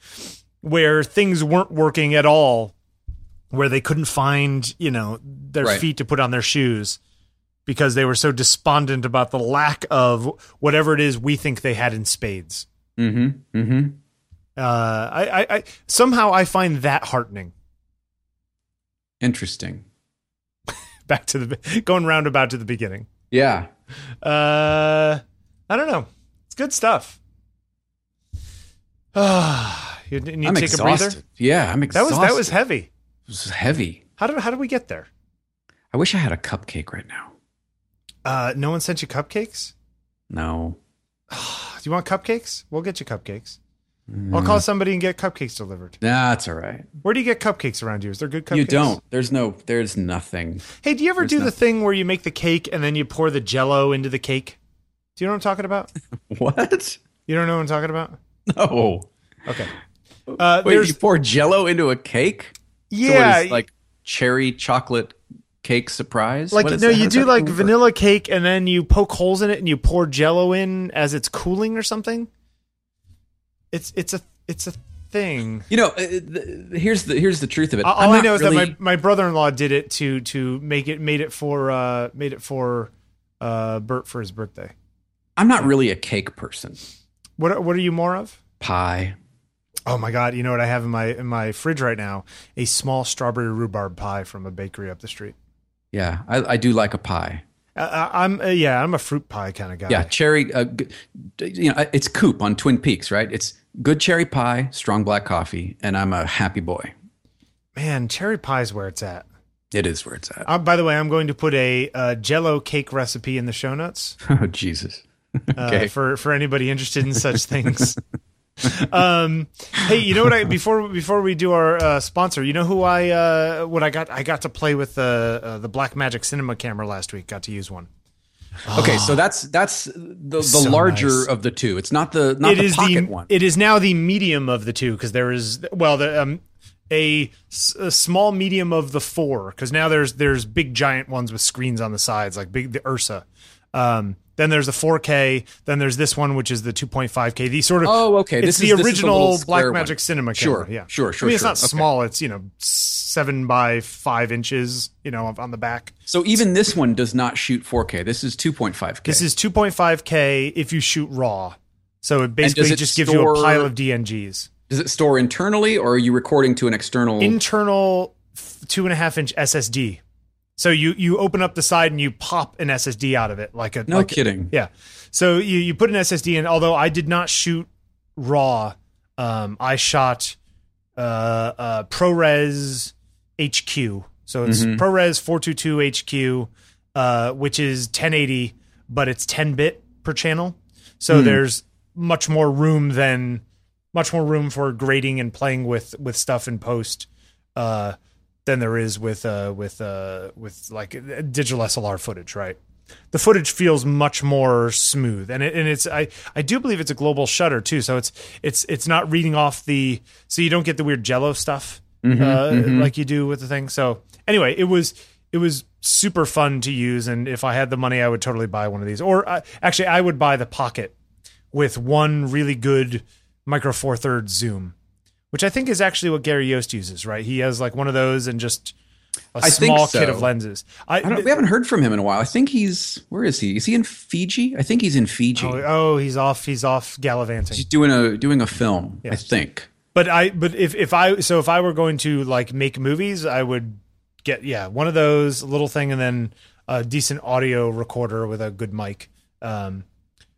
S2: where things weren't working at all, where they couldn't find you know their
S1: Right.
S2: feet to put on their shoes because they were so despondent about the lack of whatever it is we think they had in spades.
S1: mm-hmm. Mm-hmm.
S2: Uh, I, I, I somehow I find that heartening.
S1: Interesting.
S2: Back to the going roundabout to the beginning.
S1: Yeah.
S2: Uh, I don't know. It's good stuff. Ah, you need
S1: I'm
S2: to take
S1: exhausted.
S2: a breather.
S1: Yeah, I'm exhausted.
S2: That was that was heavy.
S1: It was heavy.
S2: How did how did we get there?
S1: I wish I had a cupcake right now.
S2: Uh, no one sent you cupcakes.
S1: No.
S2: Do you want cupcakes? We'll get you cupcakes. I'll call somebody and get cupcakes delivered.
S1: That's all right.
S2: Where do you get cupcakes around you? Is there good cupcakes?
S1: You don't. There's no. There's nothing.
S2: Hey, do you ever
S1: There's
S2: do the thing where you make the cake and then you pour the Jello into the cake? Do you know what I'm talking about?
S1: What?
S2: You don't know what I'm talking about?
S1: No.
S2: Okay. Uh,
S1: Wait,
S2: there's
S1: you pour Jello into a cake? So
S2: yeah,
S1: is, like cherry chocolate cake surprise.
S2: like no,
S1: that?
S2: You do like
S1: work?
S2: vanilla cake and then you poke holes in it and you pour Jello in as it's cooling or something. It's it's a it's a thing.
S1: You know, uh, the, here's the here's the truth of it.
S2: All I know is
S1: really-
S2: that my, my brother in law did it to to make it made it for uh made it for uh Bert for his birthday.
S1: I'm not really a cake person.
S2: What are- what are you more of?
S1: Pie.
S2: Oh my god! You know what I have in my in my fridge right now? A small strawberry rhubarb pie from a bakery up the street.
S1: Yeah, I, I do like a pie.
S2: Uh, I'm uh, yeah, I'm a fruit pie kind of guy.
S1: Yeah, cherry. Uh, you know, it's Coop on Twin Peaks, right? It's good cherry pie, strong black coffee, and I'm a happy boy.
S2: man, cherry pie is where it's at.
S1: It is where it's at.
S2: Uh, by the way, I'm going to put a uh, Jello cake recipe in the show notes
S1: Oh Jesus.
S2: uh,
S1: Okay.
S2: for for anybody interested in such things. um, hey, you know what? I before before we do our uh, sponsor, you know who I uh, what I got? I got to play with the uh, the Blackmagic Cinema camera last week. Got to use one.
S1: Okay, so that's that's the, the
S2: So
S1: larger
S2: nice.
S1: of the two. It's not the not
S2: It
S1: the
S2: is
S1: pocket
S2: the
S1: one.
S2: it is now the medium of the two because there is well the um a, a small medium of the four because now there's there's big giant ones with screens on the sides like big the Ursa. Um, then there's the 4K. Then there's this one which is the 2.5K. These sort of
S1: Oh, okay.
S2: It's
S1: This
S2: the
S1: is- the
S2: original Blackmagic
S1: one.
S2: Cinema
S1: Sure.
S2: Yeah,
S1: sure, sure,
S2: I mean, it's
S1: sure.
S2: not
S1: Okay.
S2: small. It's you know seven by five inches. You know on the back.
S1: so even this one does not shoot 4K. This is 2.5K.
S2: This is 2.5K if you shoot raw. So it basically
S1: it
S2: just gives you a pile of DNGs.
S1: Does it store internally, or are you recording to an external?
S2: internal two and a half inch SSD. So you you open up the side and you pop an SSD out of it like a
S1: no
S2: like a-
S1: kidding.
S2: yeah. So you you put an SSD in. Although I did not shoot raw, um, I shot uh, uh, ProRes HQ. So it's
S1: Mhm.
S2: ProRes 422 HQ, uh, which is 1080, but it's 10 bit per channel. So
S1: Hmm.
S2: there's much more room than much more room for grading and playing with with stuff in post uh, than there is with uh, with uh, with like uh, digital SLR footage, right? The footage feels much more smooth, and it, and it's I I do believe it's a global shutter too, so it's it's it's not reading off the so you don't get the weird Jello stuff
S1: Mhm,
S2: uh,
S1: mhm.
S2: like you do with the thing. So anyway, it was it was super fun to use, and if I had the money, I would totally buy one of these. Or uh, actually, I would buy the Pocket with one really good micro four thirds zoom, which I think is actually what Gary Yost uses. Right, he has like one of those and just a
S1: I
S2: small
S1: so.
S2: kit of lenses. I,
S1: I we haven't heard from him in a while. I think he's where is he? Is he in Fiji? I think he's in Fiji.
S2: oh, oh, he's off. He's off gallivanting.
S1: He's doing a doing a film. I think.
S2: But I but if if I so if I were going to like make movies, I would get yeah one of those little thing and then a decent audio recorder with a good mic. Um,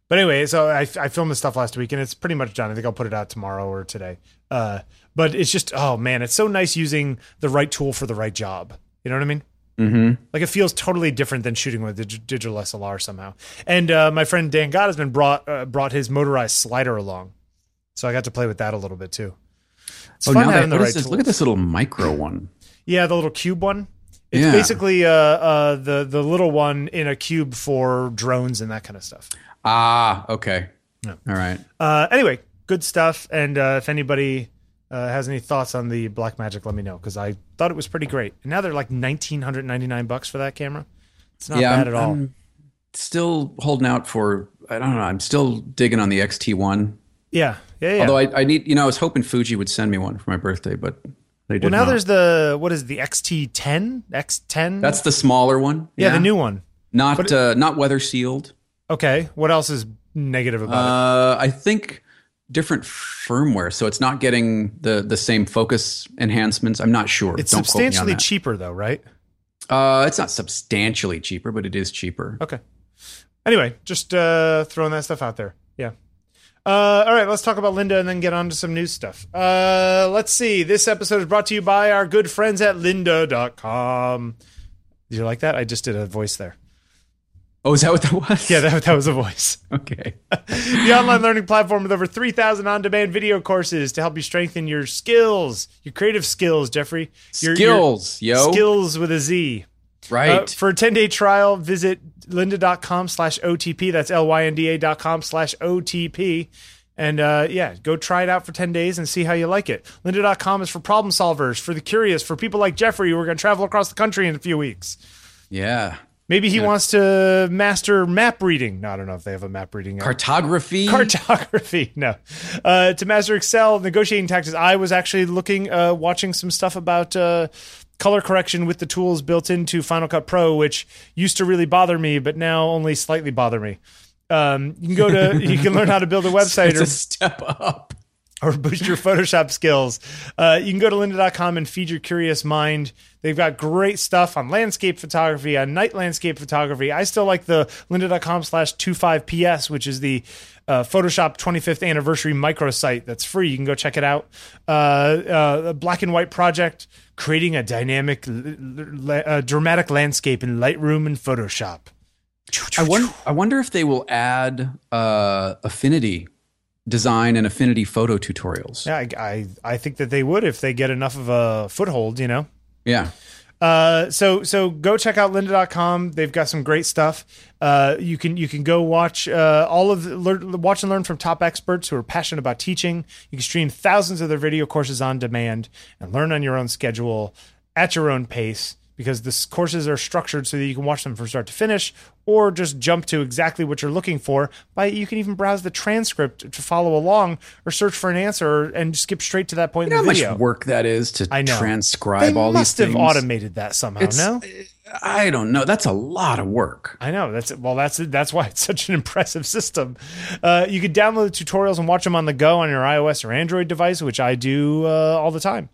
S2: but anyway, so I I filmed this stuff last week and it's pretty much done. I think I'll put it out tomorrow or today. Uh, but it's just oh man, it's so nice using the right tool for the right job. You know what I mean?
S1: Mm-hmm.
S2: Like it feels totally different than shooting with dig- digital SLR somehow. And uh, my friend Dan Gott has been brought uh, brought his motorized slider along, so I got to play with that a little bit too. It's
S1: Oh,
S2: fun
S1: now that,
S2: having the right
S1: this? look at this little micro one.
S2: Yeah, the little cube one. It's
S1: Yeah.
S2: basically uh, uh, the the little one in a cube for drones and that kind of stuff.
S1: Ah, okay.
S2: Yeah.
S1: All right.
S2: Uh, anyway, good stuff. And uh, if anybody uh, has any thoughts on the Blackmagic, let me know because I thought it was pretty great. And now they're like nineteen hundred ninety nine bucks for that camera. It's not
S1: yeah,
S2: bad
S1: I'm,
S2: at all.
S1: I'm still holding out for. I don't know. I'm still digging on the XT1.
S2: yeah, yeah, yeah.
S1: Although I, I need, you know, I was hoping Fuji would send me one for my birthday, but they did
S2: well, now
S1: not.
S2: there's the what is the XT10, X10?
S1: That's the smaller one.
S2: yeah, the new one.
S1: not
S2: but-
S1: uh, not weather sealed.
S2: Okay, what else is negative about it?
S1: Uh, I think different firmware, so it's not getting the the same focus enhancements. I'm not sure.
S2: It's
S1: Don't quote me on
S2: substantially cheaper though, right?
S1: Uh, it's not substantially cheaper, but it is cheaper.
S2: Okay. Anyway, just uh, throwing that stuff out there. Yeah. Uh, all right, let's talk about Linda and then get on to some news stuff. Uh, let's see. This episode is brought to you by our good friends at lynda.com. Did you like that? I just did a voice there.
S1: Oh, is that what that was?
S2: Yeah, that, that was a voice.
S1: okay.
S2: the online learning platform with over 3,000 on demand video courses to help you strengthen your skills, your creative skills, Jeffrey. Your,
S1: Skills,
S2: your
S1: yo.
S2: Skills with a Z.
S1: Right.
S2: Uh, for a 10 day trial, visit lynda.com slash OTP. That's L Y N D A dot com slash OTP. And uh, yeah, go try it out for 10 days and see how you like it. Lynda.com is for problem solvers, for the curious, for people like Jeffrey who are going to travel across the country in a few weeks.
S1: yeah.
S2: Maybe he wants to master map reading. No, I don't know if they have a map reading. app.
S1: Cartography.
S2: Cartography, no. Uh, to master Excel, negotiating tactics. I was actually looking, uh, watching some stuff about uh, color correction with the tools built into Final Cut Pro, which used to really bother me, but now only slightly bother me. Um, you can go to, you can learn how to build a website
S1: it's
S2: or
S1: a step up.
S2: Or boost your Photoshop skills. Uh, you can go to lynda.com and feed your curious mind. They've got great stuff on landscape photography, on night landscape photography. I still like the lynda.com slash 25ps, which is the uh, Photoshop 25th anniversary microsite that's free. You can go check it out. Uh, uh, black and white project, creating a dynamic, dramatic landscape in Lightroom and Photoshop.
S1: I wonder, I wonder if they will add uh, affinity design and affinity photo tutorials.
S2: Yeah, I, I, I think that they would if they get enough of a foothold, you know?
S1: Yeah.
S2: Uh, so so go check out lynda.com. They've got some great stuff. Uh, you can you can go watch uh, all of the, learn, watch and learn from top experts who are passionate about teaching. You can stream thousands of their video courses on demand and learn on your own schedule at your own pace because the courses are structured so that you can watch them from start to finish or just jump to exactly what you're looking for by you can even browse the transcript to follow along or search for an answer and skip straight to that point
S1: You know
S2: in
S1: how
S2: the video.
S1: much work that is to
S2: I know.
S1: transcribe
S2: they
S1: all these things.
S2: must have automated that somehow.
S1: It's-
S2: no,
S1: I don't know. That's a lot of work.
S2: I know that's well. That's that's why it's such an impressive system. Uh, you can download the tutorials and watch them on the go on your iOS or Android device, which I do uh, all the time.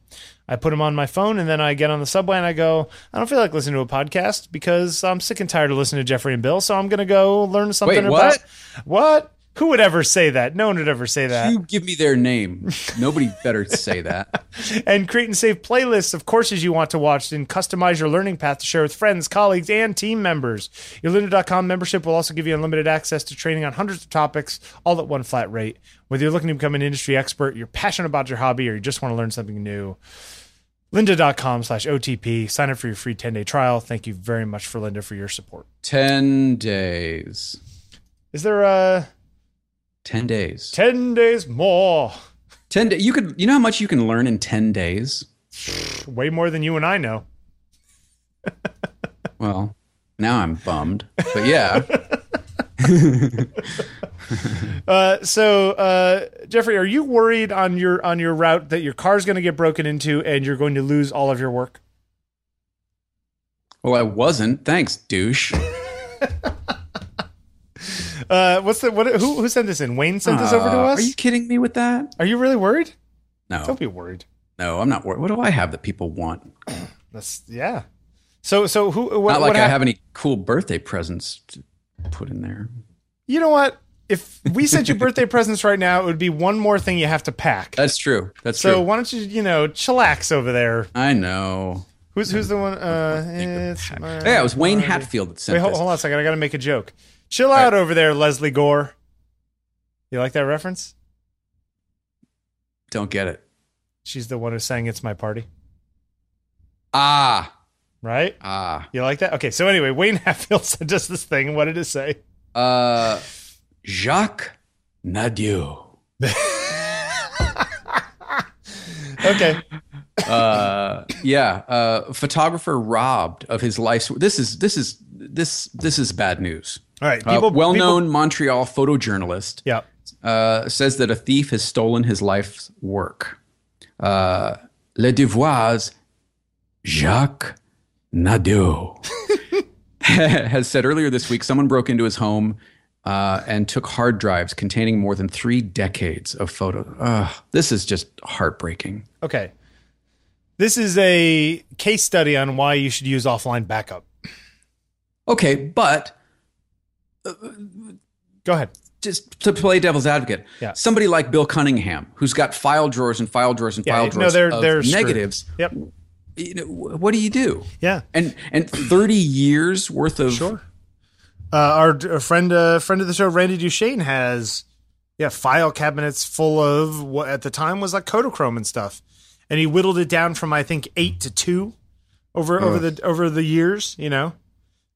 S2: I put them on my phone, and then I get on the subway and I go. I don't feel like listening to a podcast because I'm sick and tired of listening to Jeffrey and Bill. So I'm going to go learn something
S1: Wait, what?
S2: about what. Who would ever say that? No one would ever say that.
S1: You give me their name. Nobody better say that.
S2: and create and save playlists of courses you want to watch and customize your learning path to share with friends, colleagues, and team members. Your lynda.com membership will also give you unlimited access to training on hundreds of topics, all at one flat rate. Whether you're looking to become an industry expert, you're passionate about your hobby, or you just want to learn something new, lynda.com slash OTP. Sign up for your free 10-day trial. Thank you very much for Linda for your support.
S1: 10 days.
S2: Is there a
S1: 10 days.
S2: 10 days more?
S1: 10 da- you could you know how much you can learn in 10 days?
S2: Way more than you and I know.
S1: Well, now I'm bummed. But yeah.
S2: Uh, so, uh, Jeffrey, are you worried on your on your route that your car's going to get broken into and you're going to lose all of your work?
S1: well, I wasn't. Thanks, douche.
S2: Uh, what's the what? Who who sent this in? Wayne sent this over to
S1: Uh,
S2: us.
S1: Are you kidding me with that?
S2: Are you really worried?
S1: No.
S2: Don't be worried.
S1: No, I'm not worried. What do I have that people want?
S2: That's yeah. So so who? What,
S1: not like I
S2: hap-
S1: have any cool birthday presents to put in there.
S2: You know what? If we sent you birthday presents right now, it would be one more thing you have to pack.
S1: That's true. That's
S2: so
S1: true.
S2: why don't you you know chillax over there?
S1: I know.
S2: Who's who's the one? Uh, it's my
S1: Yeah, it was Wayne. Hatfield that sent
S2: Wait, hold, hold on a second. I got to make a joke. Chill out over there, Lesley Gore. You like that reference?
S1: Don't get it.
S2: She's the one who sang "It's My Party,"
S1: Ah,
S2: right?
S1: ah.
S2: You like that? Okay. So anyway, Wayne Hatfield sent us this thing. What did it say?
S1: Uh, Jacques Nadeau.
S2: Okay.
S1: uh yeah uh photographer robbed of his life's this is this is this this is bad news
S2: All right.
S1: uh, well-known montreal photojournalist
S2: people- yeah.
S1: uh says that a thief has stolen his life's work uh le devoirs jacques nadeau has said earlier this week someone broke into his home uh, and took hard drives containing more than three decades of photos. Ugh, this is just heartbreaking.
S2: Okay. This is a case study on why you should use offline backup.
S1: Okay, but
S2: Go ahead.
S1: just to play devil's advocate,
S2: Yeah.
S1: somebody like Bill Cunningham, who's got file drawers and file drawers and
S2: Yeah,
S1: file
S2: no,
S1: drawers
S2: they're-
S1: of
S2: they're screwed.
S1: negatives,
S2: Yep.
S1: You know, what do you do?
S2: Yeah.
S1: And and thirty years worth of
S2: Sure. Uh, our a friend, uh, friend of the show, Randy Duchesne, has yeah file cabinets full of what at the time was like Kodachrome and stuff, and he whittled it down from I think eight to two over over the over the years, you know,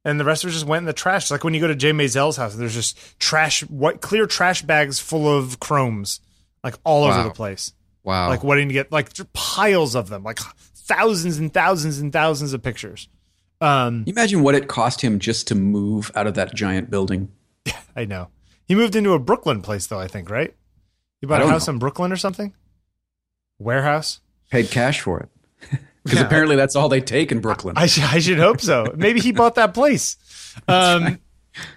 S2: and the rest of it just went in the trash. Like when you go to Jay Maisel's house, there's just trash, what clear trash bags full of chromes, like all over the place,
S1: wow,
S2: like waiting to get like piles of them, like thousands and thousands and thousands of pictures. Um,
S1: You imagine what it cost him just to move out of that giant building.
S2: I know. He moved into a Brooklyn place, though. I think, right? He bought a house
S1: know.
S2: in Brooklyn or something. Warehouse.
S1: Paid cash for it. Because
S2: Yeah.
S1: apparently that's all they take in Brooklyn.
S2: I, sh- I should hope so. Maybe he bought that place. Um,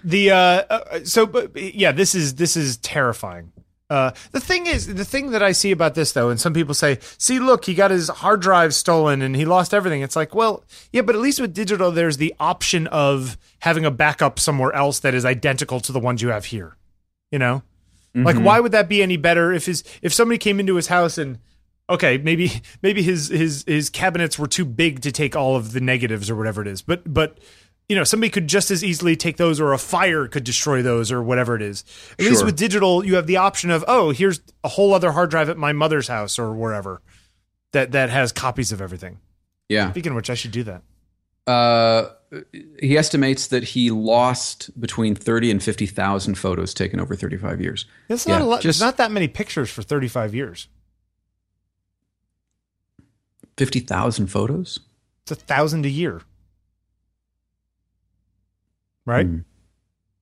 S2: The uh, uh, so but yeah, this is this is terrifying. Uh, the thing is, the thing that I see about this though, and some people say, "See, look, he got his hard drive stolen and he lost everything." It's like, well, yeah, but at least with digital, there's the option of having a backup somewhere else that is identical to the ones you have here. You know, like why would that be any better if his if somebody came into his house and okay, maybe maybe his his his cabinets were too big to take all of the negatives or whatever it is. But but you know, somebody could just as easily take those or a fire could destroy those or whatever it is. At least with digital, you have the option of, oh, here's a whole other hard drive at my mother's house or wherever that that has copies of everything.
S1: yeah.
S2: Speaking of which, I should do that.
S1: Uh, he estimates that he lost between 30 and 50,000 photos taken over 35 years.
S2: That's
S1: Yeah,
S2: not a lot.
S1: just-
S2: not that many pictures for 35 years.
S1: 50,000 photos?
S2: It's a thousand a year, right?
S1: Hmm.
S2: You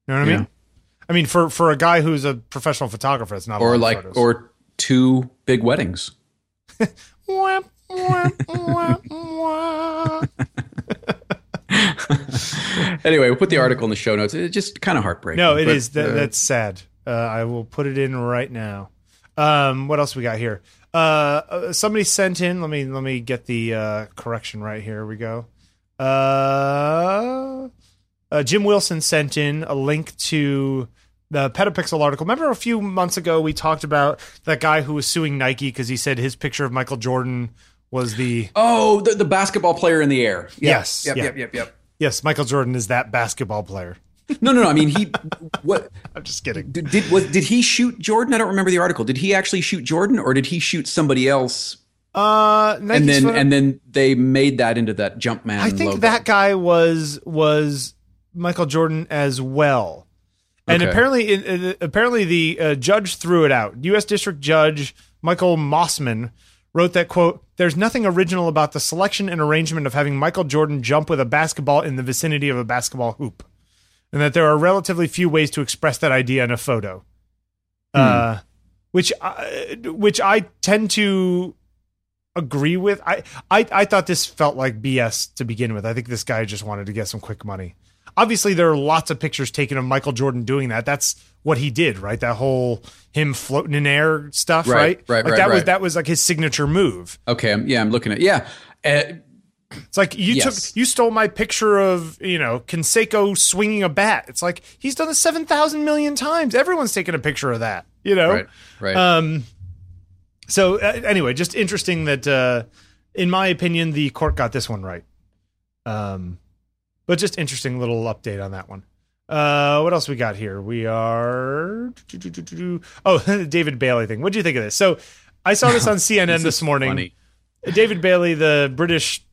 S2: know what I
S1: Yeah.
S2: mean? I mean, for for a guy who's a professional photographer, it's not a lot
S1: Or
S2: of
S1: like,
S2: photos.
S1: or two big weddings.
S2: Wah, wah, wah, wah.
S1: anyway, we'll put the article in the show notes. It's just kind of heartbreaking.
S2: no, it
S1: but,
S2: is. That,
S1: uh,
S2: that's sad. Uh, I will put it in right now. Um, what else we got here? Uh, uh, somebody sent in. Let me let me get the uh, correction right here. we go. Uh, Jim Wilson sent in a link to the Petapixel article. Remember a few months ago we talked about that guy who was suing Nike because he said his picture of Michael Jordan was the
S1: Oh, the, the basketball player in the air. Yeah.
S2: Yes,
S1: Yep,
S2: yeah.
S1: yep, yep, yep.
S2: yes Michael Jordan is that basketball player.
S1: No, no, no. I mean, he, what,
S2: I'm just kidding.
S1: did, did, was, did he shoot Jordan? I don't remember the article. Did he actually shoot Jordan or did he shoot somebody else?
S2: Uh, Nike's
S1: And then,
S2: photo-
S1: and then they made that into that Jumpman
S2: I think
S1: logo.
S2: that guy was was Michael Jordan as well. And
S1: Okay.
S2: apparently, it- it- apparently the uh, judge threw it out. U.S. District Judge Michael Mosman wrote that quote: "There's nothing original about the selection and arrangement of having Michael Jordan jump with a basketball in the vicinity of a basketball hoop, and that there are relatively few ways to express that idea in a photo." Uh, which I, which I tend to agree with. I, I I thought this felt like BS to begin with. I think this guy just wanted to get some quick money. Obviously, there are lots of pictures taken of Michael Jordan doing that. That's what he did, right? That whole him floating in air stuff,
S1: Right,
S2: right?
S1: right,
S2: like
S1: right,
S2: that was that was like his signature move.
S1: Okay, I'm, yeah, I'm looking at yeah. Uh,
S2: It's like you
S1: Yes.
S2: took you stole my picture of you know Canseco swinging a bat. It's like he's done it seven thousand million times. Everyone's taken a picture of that. You know,
S1: right, right.
S2: Um, so uh, anyway, just interesting that, uh, in my opinion, the court got this one right. Um, but just interesting little update on that one. Uh, what else we got here? We are oh the David Bailey thing. What do you think of this? So I saw this on CNN
S1: This
S2: this, morning.
S1: funny.
S2: David Bailey, the British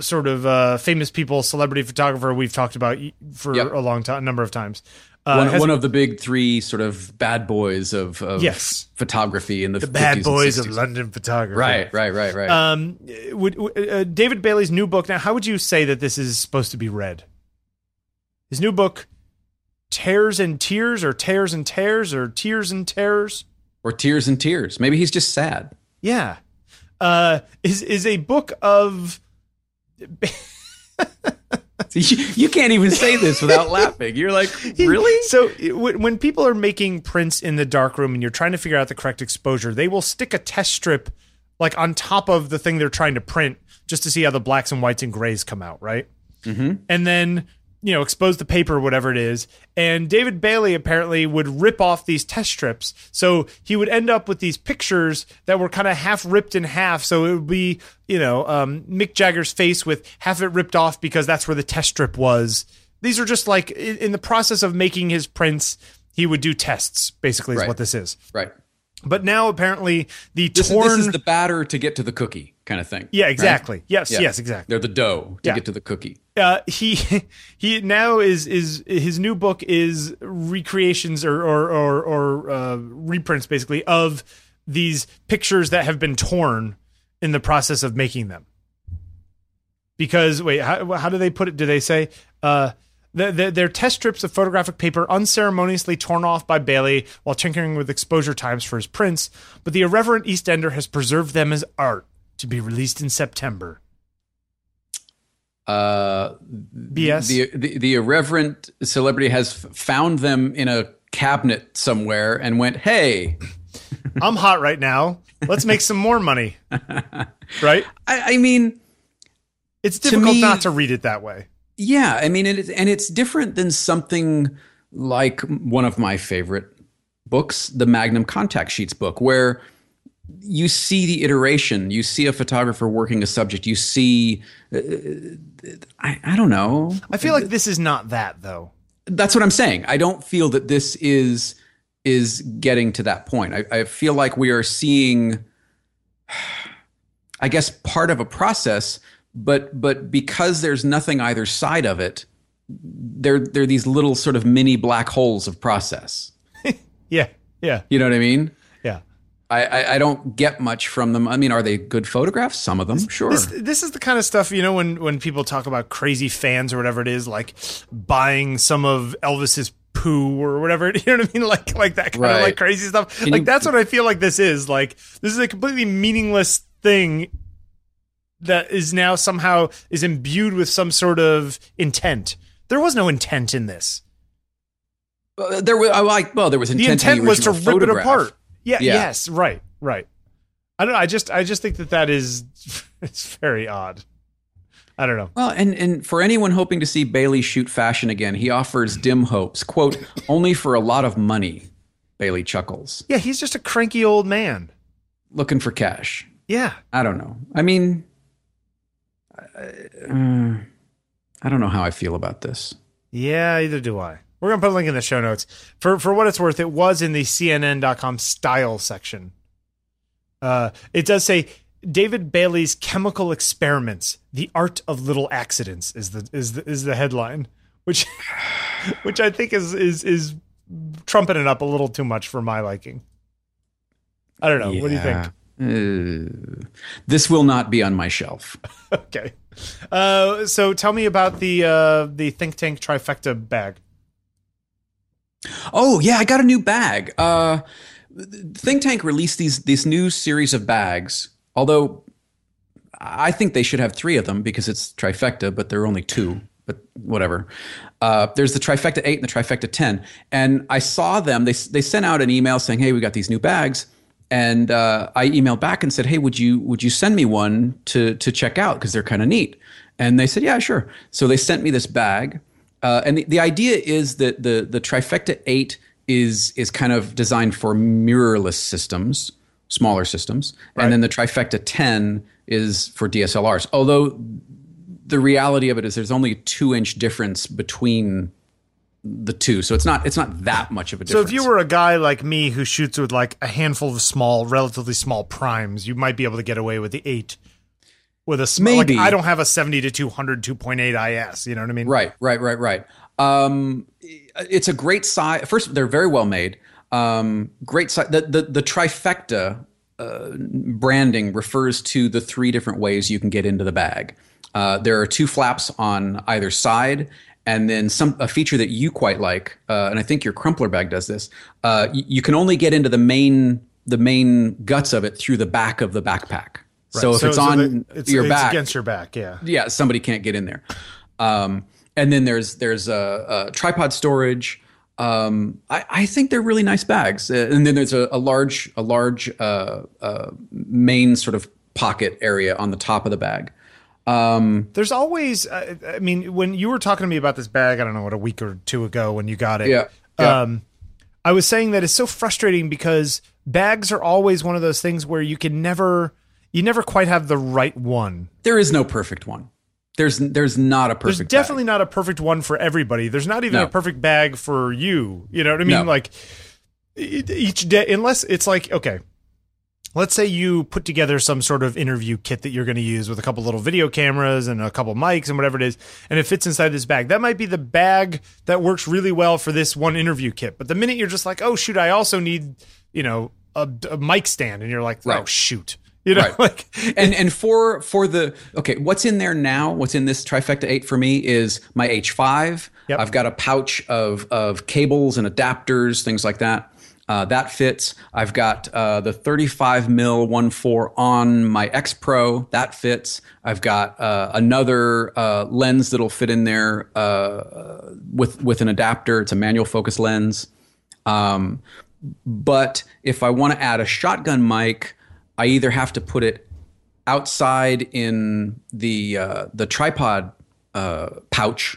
S2: sort of uh, famous people, celebrity photographer we've talked about for
S1: Yep.
S2: a long time, a number of times. Uh,
S1: one, one of the big three sort of bad boys of, of
S2: Yes.
S1: photography in the,
S2: the bad
S1: 50s and
S2: boys of London photography.
S1: Right, right, right, right.
S2: Um, would, would- uh, David Bailey's new book. Now, how would you say that this is supposed to be read? His new book, Tears and Tears, or Tears and Tears, or Tears and Terrors.
S1: or tears and tears. Maybe he's just sad.
S2: Yeah, uh, is is a book of
S1: See, you, you can't even say this without laughing. You're like, really?
S2: So when when people are making prints in the darkroom and you're trying to figure out the correct exposure, they will stick a test strip like on top of the thing they're trying to print just to see how the blacks and whites and grays come out, right? Mm-hmm. And then you know expose the paper, whatever it is. And David Bailey apparently would rip off these test strips, so he would end up with these pictures that were kind of half ripped in half. So it would be you know um, Mick Jagger's face with half it ripped off because that's where the test strip was these are just like in in the process of making his prints he would do tests basically is
S1: Right.
S2: what this is
S1: Right.
S2: but now apparently the
S1: This,
S2: torn
S1: this is the batter to get to the cookie kind of thing.
S2: yeah
S1: right?
S2: exactly yes
S1: Yeah.
S2: yes exactly
S1: They're the dough to
S2: Yeah.
S1: get to the cookie.
S2: uh, he he now is is his new book is recreations or or or, or uh, reprints basically of these pictures that have been torn in the process of making them because wait, how, how do they put it? Do they say uh, the, the, their test strips of photographic paper unceremoniously torn off by Bailey while tinkering with exposure times for his prints, but the irreverent East Ender has preserved them as art to be released in September.
S1: Uh,
S2: BS.
S1: The, the the irreverent celebrity has found them in a cabinet somewhere and went, "Hey,
S2: I'm hot right now. Let's make some more money." Right?
S1: I, I mean,
S2: It's difficult
S1: me-
S2: not to read it that way.
S1: yeah, I mean, it, is- and it's different than something like one of my favorite books, the Magnum Contact Sheets book, where you see the iteration, you see a photographer working a subject, you see, uh, I, I don't know,
S2: I feel like this is not that though.
S1: that's what I'm saying. I don't feel that this is is getting to that point. I, I feel like we are seeing, I guess, part of a process, but but because there's nothing either side of it, there there are these little sort of mini black holes of process.
S2: Yeah. Yeah.
S1: You know what I mean? I, I, I don't get much from them. I mean, are they good photographs? Some of them, sure.
S2: This, this is the kind of stuff you know when when people talk about crazy fans or whatever it is, like buying some of Elvis's poo or whatever. You know what I mean? Like like that kind
S1: Right.
S2: of like crazy stuff.
S1: Can
S2: like
S1: you-
S2: that's what I feel like this is. Like this is a completely meaningless thing that is now somehow is imbued with some sort of intent. There was no intent in this.
S1: Uh, there was I like well, there was
S2: The
S1: intent, in
S2: intent was to rip it apart. Yeah,
S1: Yeah.
S2: Yes. Right. Right. I don't. know. I just. I just think that that is. It's very odd. I don't know.
S1: Well, and, and for anyone hoping to see Bailey shoot fashion again, he offers dim hopes. Quote, only for a lot of money, Bailey chuckles.
S2: Yeah, he's just a cranky old man.
S1: Looking for cash.
S2: Yeah.
S1: I don't know. I mean, I, uh, I don't know how I feel about this.
S2: Yeah, either do I. We're gonna put a link in the show notes. For for what it's worth, it was in the CNN.com style section. Uh, it does say David Bailey's chemical experiments, the art of little accidents is the is the, is the headline, which which I think is is is trumpeting it up a little too much for my liking. I don't know. What do you think?
S1: think? Uh, this will not be on my shelf.
S2: Okay. Uh, so tell me about the uh, the think tank trifecta bag.
S1: Oh yeah, I got a new bag. Uh, Think Tank released these this new series of bags. Although I think they should have three of them because it's trifecta, but there are only two. But whatever. Uh, there's the trifecta eight and the trifecta ten, and I saw them. They they sent out an email saying, "Hey, we got these new bags." And uh, I emailed back and said, "Hey, would you would you send me one to to check out because they're kind of neat?" And they said, "Yeah, sure." So they sent me this bag, uh, and the, the idea is that the the trifecta eight is is kind of designed for mirrorless systems, smaller systems, and then the trifecta ten is for DSLRs. Although the reality of it is there's only a two inch difference between the two, so it's not it's not that much of a difference.
S2: So if you were a guy like me who shoots with like a handful of small, relatively small primes, you might be able to get away with the eight. With a small,
S1: Maybe.
S2: like I don't have a seventy to 200 2.8 is. You know what I mean?
S1: Right, right, right, right. Um, it's a great size. First, they're very well made. Um, great size. The, the the trifecta uh, branding refers to the three different ways you can get into the bag. Uh, there are two flaps on either side, and then some a feature that you quite like, uh, and I think your crumpler bag does this. Uh, y- you can only get into the main the main guts of it through the back of the backpack. So if it's on
S2: the- it's,
S1: your
S2: it's
S1: back,
S2: against your back, yeah.
S1: yeah, somebody can't get in there. Um, and then there's there's a, a tripod storage. Um, I, I think they're really nice bags. Uh, and then there's a, a large a large uh, uh, main sort of pocket area on the top of the bag. Um,
S2: There's always, uh, I mean, when you were talking to me about this bag, I don't know what a week or two ago when you got it.
S1: Yeah, yeah.
S2: Um, I was saying that it's so frustrating because bags are always one of those things where you can never, you never quite have the right one.
S1: there is no perfect one. There's there's not a perfect.
S2: There's definitely
S1: bag.
S2: not a perfect one for everybody. There's not even
S1: No.
S2: a perfect bag for you. You know what I mean?
S1: No.
S2: Like each day, unless it's like okay, let's say you put together some sort of interview kit that you're going to use with a couple little video cameras and a couple mics and whatever it is, and it fits inside this bag. That might be the bag that works really well for this one interview kit. But the minute you're just like, oh shoot, I also need you know a, a mic stand, and you're like, oh
S1: Right.
S2: shoot. You know,
S1: Right.
S2: like
S1: and and for for the okay, what's in there now? What's in this trifecta eight for me is my H5.
S2: Yep.
S1: I've got a pouch of of cables and adapters, things like that. Uh, that fits. I've got uh, the 35 mil 1.4 on my X Pro. That fits. I've got uh, another uh, lens that'll fit in there uh, with with an adapter. It's a manual focus lens. Um, but if I want to add a shotgun mic, I either have to put it outside in the uh, the tripod uh, pouch,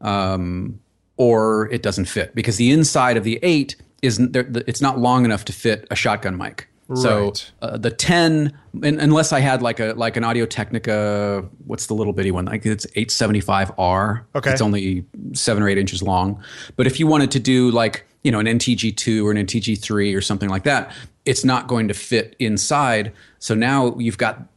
S1: um, or it doesn't fit because the inside of the eight isn't there, it's not long enough to fit a shotgun mic. So uh, the ten, un unless I had like a like an Audio Technica, what's the little bitty one? Like it's eight seventy five R.
S2: Okay.
S1: it's only seven or eight inches long. But if you wanted to do like you know an NTG two or an NTG three or something like that, it's not going to fit inside. So now you've got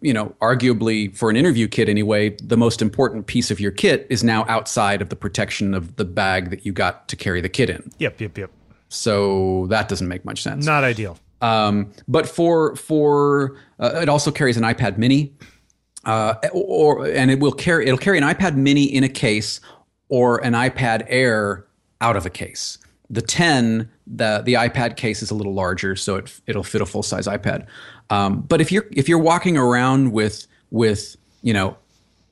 S1: you know, arguably for an interview kit anyway, the most important piece of your kit is now outside of the protection of the bag that you got to carry the kit in.
S2: yep, yep, yep.
S1: So that doesn't make much sense.
S2: Not ideal.
S1: Um, but for for uh, it also carries an iPad Mini, uh, or and it will carry it'll carry an iPad Mini in a case or an iPad Air out of a case. The 10, the the iPad case is a little larger, so it it'll fit a full size iPad. Um, but if you're if you're walking around with with you know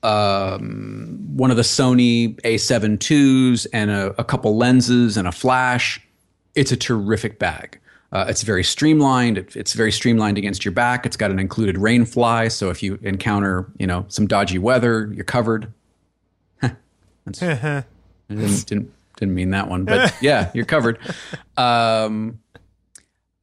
S1: um, one of the Sony A7 IIs and a, a couple lenses and a flash, it's a terrific bag. Uh, it's very streamlined. It, it's very streamlined against your back. It's got an included rain fly, so if you encounter, you know, some dodgy weather, you're covered. That's, didn't, didn't didn't mean that one, but yeah, you're covered. Um,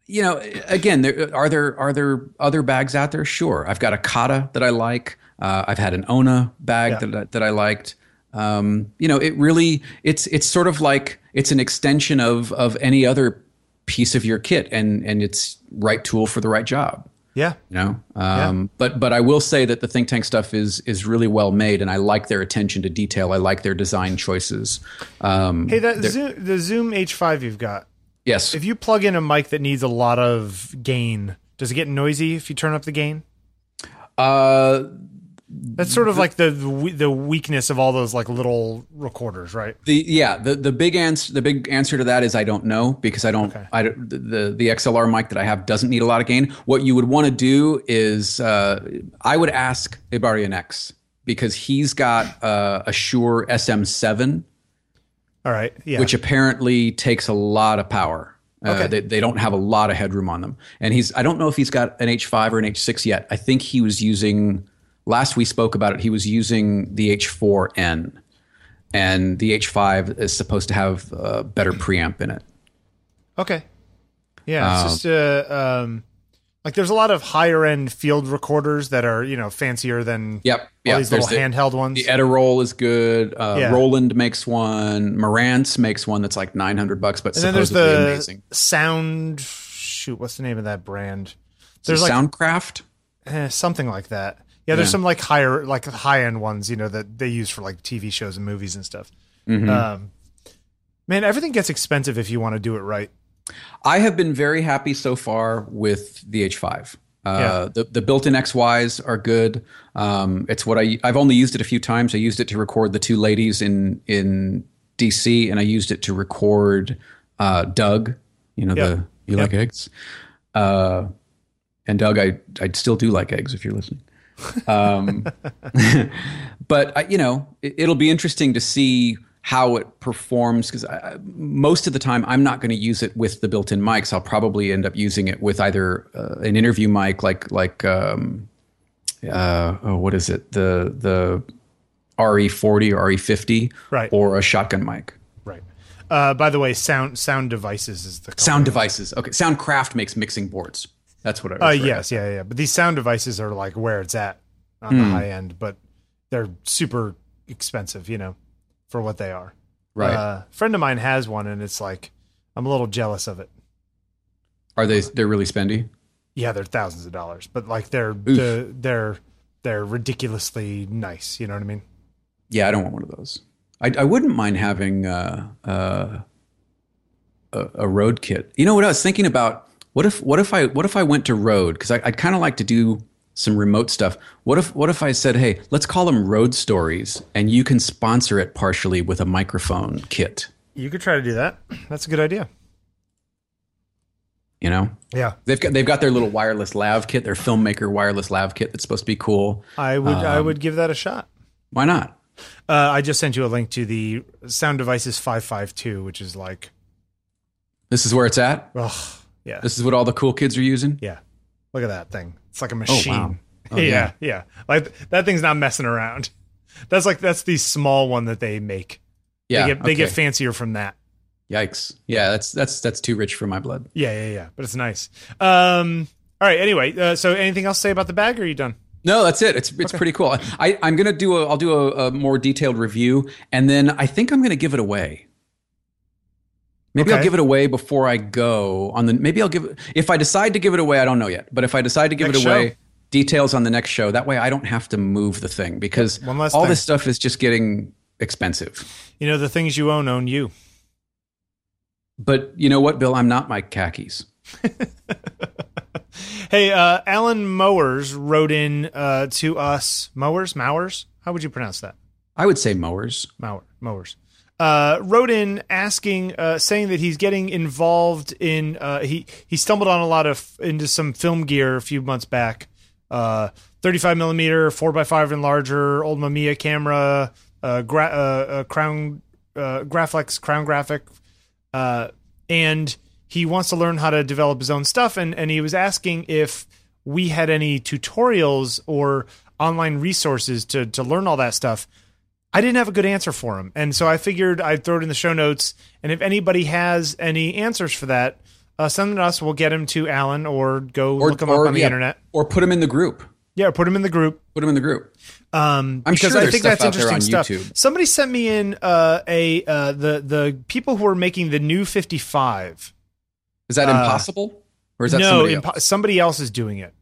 S1: you know, again, there, are there are there other bags out there? Sure, I've got a Kata that I like. Uh, I've had an Ona bag
S2: Yeah.
S1: that I, that I liked. Um, you know, it really it's it's sort of like it's an extension of of any other piece of your kit, and and it's right tool for the right job.
S2: Yeah.
S1: You know, um, but but I will say that the think tank stuff is is really well made, and I like their attention to detail. I like their design choices. Um,
S2: Hey, that Zoom, the Zoom H5 you've got.
S1: yes,
S2: If you plug in a mic that needs a lot of gain, does it get noisy if you turn up the gain?
S1: uh,
S2: That's sort of like the the weakness of all those like little recorders, right?
S1: The yeah, the the big answer the big answer to that is I don't know because I don't
S2: Okay.
S1: I the, the the XLR mic that I have doesn't need a lot of gain. What you would want to do is uh, I would ask Ibarian X because he's got uh, a Shure SM7
S2: All right. Yeah.
S1: which apparently takes a lot of power. Uh,
S2: Okay.
S1: they, they don't have a lot of headroom on them. And he's, I don't know if he's got an H5 or an H6 yet. I think he was using, last we spoke about it, he was using the H4N. And the H5 is supposed to have a better preamp in it.
S2: Okay. Yeah,
S1: Um,
S2: it's just uh, um, like there's a lot of higher end field recorders that are you know fancier than
S1: Yep.
S2: all
S1: Yeah.
S2: these
S1: There's
S2: little
S1: the,
S2: handheld ones.
S1: the Edirol is good. Uh,
S2: Yeah.
S1: Roland makes one. Marantz makes one that's like 900 bucks, but
S2: and then there's the
S1: amazing.
S2: sound. Shoot, what's the name of that brand? There's
S1: There's
S2: like
S1: Soundcraft.
S2: eh, something like that. Yeah, there's
S1: Yeah.
S2: some like higher, like high end ones, you know, that they use for like TV shows and movies and stuff.
S1: Mm-hmm.
S2: Um, man, everything gets expensive if you want to do it right.
S1: I have been very happy so far with the H5. Uh,
S2: Yeah.
S1: the, the built-in XYs are good. Um, it's what I I've only used it a few times. I used it to record the two ladies in in DC, and I used it to record uh, Doug. You know the you like eggs, uh, and Doug, I I still do like eggs if you're listening. Um, but I, you know, it, it'll be interesting to see how it performs because most of the time I'm not going to use it with the built-in mics. I'll probably end up using it with either uh, an interview mic, like like um, uh, oh, what is it, the the RE40 or RE50,
S2: Right.
S1: or a shotgun mic.
S2: Right. Uh, by the way, sound sound devices is the company.
S1: Sound devices. Okay, Soundcraft makes mixing boards. That's what I.
S2: Uh,
S1: was right.
S2: yes, yeah, yeah. But these sound devices are like where it's at on
S1: Hmm.
S2: the high end, but they're super expensive, you know, for what they are.
S1: Right.
S2: Uh, a friend of mine has one, and it's like I'm a little jealous of it.
S1: Are they? They're really spendy.
S2: Yeah, they're thousands of dollars, but like they're the, they're they're ridiculously nice. You know what I mean?
S1: Yeah, I don't want one of those. I, I wouldn't mind having uh, uh, a, a Rode kit. You know what I was thinking about? What if what if I what if I went to Rode because I'd kind of like to do some remote stuff. What if what if I said, hey, let's call them Road Stories, and you can sponsor it partially with a microphone kit.
S2: You could try to do that. That's a good idea.
S1: You know,
S2: Yeah,
S1: they've got they've got their little wireless lav kit, their filmmaker wireless lav kit that's supposed to be cool.
S2: I would. I
S1: Um,
S2: would give that a shot.
S1: Why not?
S2: Uh, I just sent you a link to the Sound Devices five five two, which is like,
S1: This is where it's at.
S2: oh yeah,
S1: This is what all the cool kids are using.
S2: yeah. Look at that thing. It's like a machine.
S1: wow. Oh,
S2: yeah,
S1: yeah.
S2: yeah. Like that thing's not messing around. That's like that's the small one that they make.
S1: Yeah,
S2: they get they get fancier from that.
S1: Yikes! Yeah, that's that's that's too rich for my blood.
S2: Yeah, yeah, yeah. But it's nice. Um. All right. Anyway, uh, so anything else to say about the bag? Or are you done?
S1: No, that's it. It's it's pretty cool. I I'm gonna do a I'll do a, a more detailed review, and then I think I'm gonna give it away. Maybe I'll give it away before I go on the. Maybe I'll give if I decide to give it away. I don't know yet, but if I decide to give
S2: Next
S1: it away,
S2: show.
S1: details on the next show. That way, I don't have to move the thing because all
S2: thing.
S1: this stuff is just getting expensive.
S2: You know the things you own own you.
S1: But you know what, Bill? I'm not my khakis.
S2: Hey, uh, Alan Mowers wrote in uh, to us. Mowers, Mowers. How would you pronounce that?
S1: I would say mowers.
S2: Mower, mowers. Uh, wrote in asking, uh, saying that he's getting involved in. Uh, he he stumbled on a lot of into some film gear a few months back. Uh, 35 millimeter, four x five and larger, old Mamiya camera, uh, gra- uh, uh, crown, uh, Graflex crown graphic, uh, and he wants to learn how to develop his own stuff. And and he was asking if we had any tutorials or online resources to to learn all that stuff. I didn't have a good answer for him. And so I figured I'd throw it in the show notes. And if anybody has any answers for that, uh, send them to us. We'll get them to Alan or go
S1: Or,
S2: look them
S1: or,
S2: up on the
S1: yeah,
S2: internet.
S1: or put them in the group.
S2: Yeah, put them in the group.
S1: Put them in the group.
S2: Um,
S1: I'm
S2: because
S1: sure
S2: I think
S1: stuff
S2: that's
S1: out there
S2: interesting
S1: on
S2: stuff.
S1: YouTube.
S2: Somebody sent me in uh, a uh, the the people who are making the new 55.
S1: Is that
S2: Uh,
S1: impossible, or is that
S2: no,
S1: somebody
S2: impo-
S1: else?
S2: somebody else is doing it.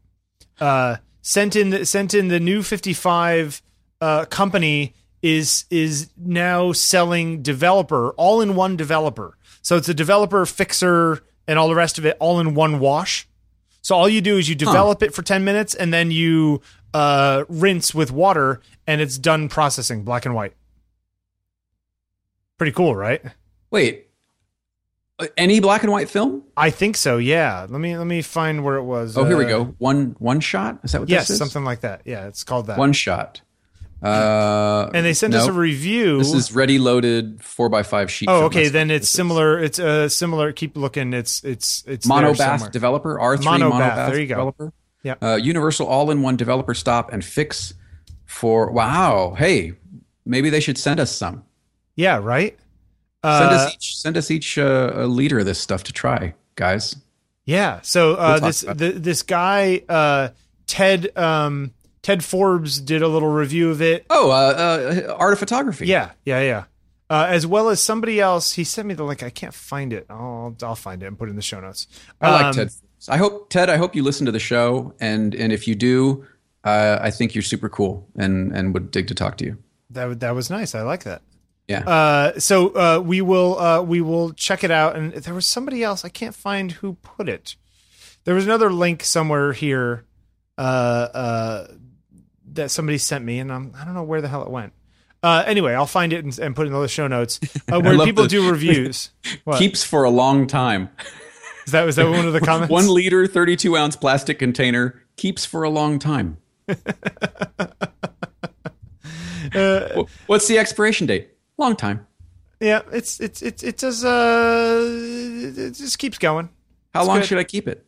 S2: Uh, sent in the, sent in the new 55 uh, company is is now selling developer all in one developer. So it's a developer fixer and all the rest of it all in one wash. So all you do is you develop it for 10 minutes and then you uh, rinse with water and it's done processing black and white. Pretty cool, right?
S1: Wait, uh, any black and white film?
S2: I think so. Yeah. Let me let me find where it was.
S1: Oh, here we
S2: Uh,
S1: go. One one shot. Is that what
S2: Yes,
S1: this is?
S2: something like that. Yeah, it's called that.
S1: One shot. Uh,
S2: and they sent us a review.
S1: This is ready loaded four by five sheet.
S2: oh, okay. Then it's similar. It's uh, similar. Keep looking. It's it's it's
S1: Monobath developer R three
S2: Monobath,
S1: Monobath,
S2: there you go.
S1: developer.
S2: Yeah.
S1: Uh, Universal all in one developer stop and fix for wow. Hey, maybe they should send us some.
S2: Yeah, right.
S1: Send
S2: Uh,
S1: us each. Send us each uh, a liter of this stuff to try, guys.
S2: Yeah. So uh,
S1: We'll
S2: this the, this guy uh, Ted um, Ted Forbes did a little review of it.
S1: Oh, uh, uh, art of photography.
S2: Yeah, yeah, yeah. Uh, as well as somebody else. He sent me the link. I can't find it. I'll I'll find it and put it in the show notes.
S1: I like
S2: Um,
S1: Ted. I hope Ted. I hope you listen to the show, and and if you do, uh, I think you're super cool, and and would dig to talk to you.
S2: That that was nice. I like that.
S1: Yeah.
S2: Uh, so uh, we will uh, we will check it out. And there was somebody else. I can't find who put it. There was another link somewhere here uh, uh, that somebody sent me, and I'm, I don't know where the hell it went. Uh, anyway, I'll find it and, and put it in the show notes uh, where people
S1: the-
S2: do reviews. What?
S1: Keeps for a long time.
S2: Is that was that one of the comments?
S1: One liter, thirty-two ounce plastic container keeps for a long time.
S2: Uh,
S1: What's the expiration date? Long time.
S2: yeah, it's it's it's it does uh it just keeps going
S1: How long
S2: good.
S1: should I keep it?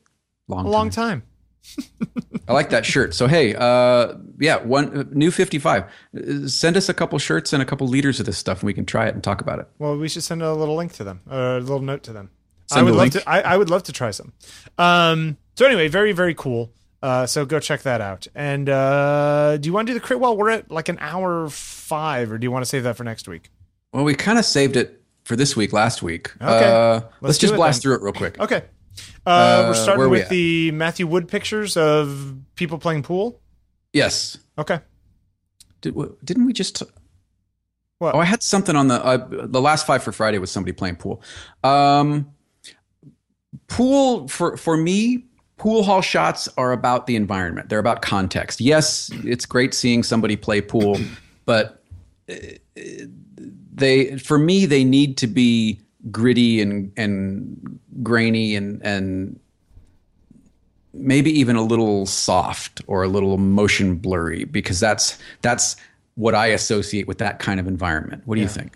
S1: Long.
S2: a long time.
S1: I like that shirt. So hey, uh, yeah, one uh, new fifty-five. Uh, Send us a couple shirts and a couple liters of this stuff, and we can try it and talk about it.
S2: Well, we should send a little link to them, or a little note to them. I would love to. I, I would love to try some. Um. So anyway, very very cool. Uh. So go check that out. And uh, do you want to do the crit? Well, we're at like an hour five, or do you want to save that for next week?
S1: Well, we kind of saved it for this week, last week.
S2: Okay.
S1: Uh,
S2: Let's
S1: let's, just blast
S2: then.
S1: through it real quick.
S2: Okay. Uh,
S1: Uh,
S2: we're starting
S1: where we
S2: with the Matthew Wood pictures of people playing pool.
S1: Yes.
S2: Okay.
S1: Did, didn't we just?
S2: What?
S1: Oh, I had something on the uh, the last five for Friday was somebody playing pool. Um, pool for for me pool hall shots are about the environment they're about context yes it's great seeing somebody play pool but uh, they for me they need to be gritty and and grainy and and maybe even a little soft or a little motion blurry because that's that's what I associate with that kind of environment. What do yeah. you think?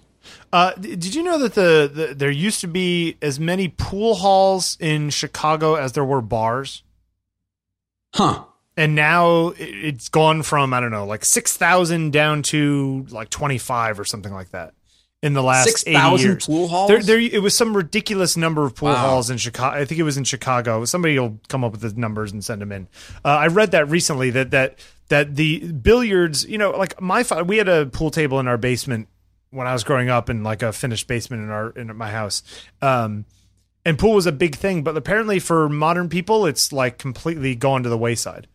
S2: Uh, did you know that the, the, there used to be as many pool halls in Chicago as there were bars?
S1: Huh.
S2: And now it's gone from I don't know like six thousand down to like twenty five or something like that in the last six thousand
S1: pool halls.
S2: There, there, it was some ridiculous number of pool wow. halls in Chicago. I think it was in Chicago. Somebody will come up with the numbers and send them in. Uh, I read that recently that that that the billiards, you know, like my we had a pool table in our basement when I was growing up in like a finished basement in our in my house. Um, and pool was a big thing, but apparently for modern people, it's like completely gone to the wayside.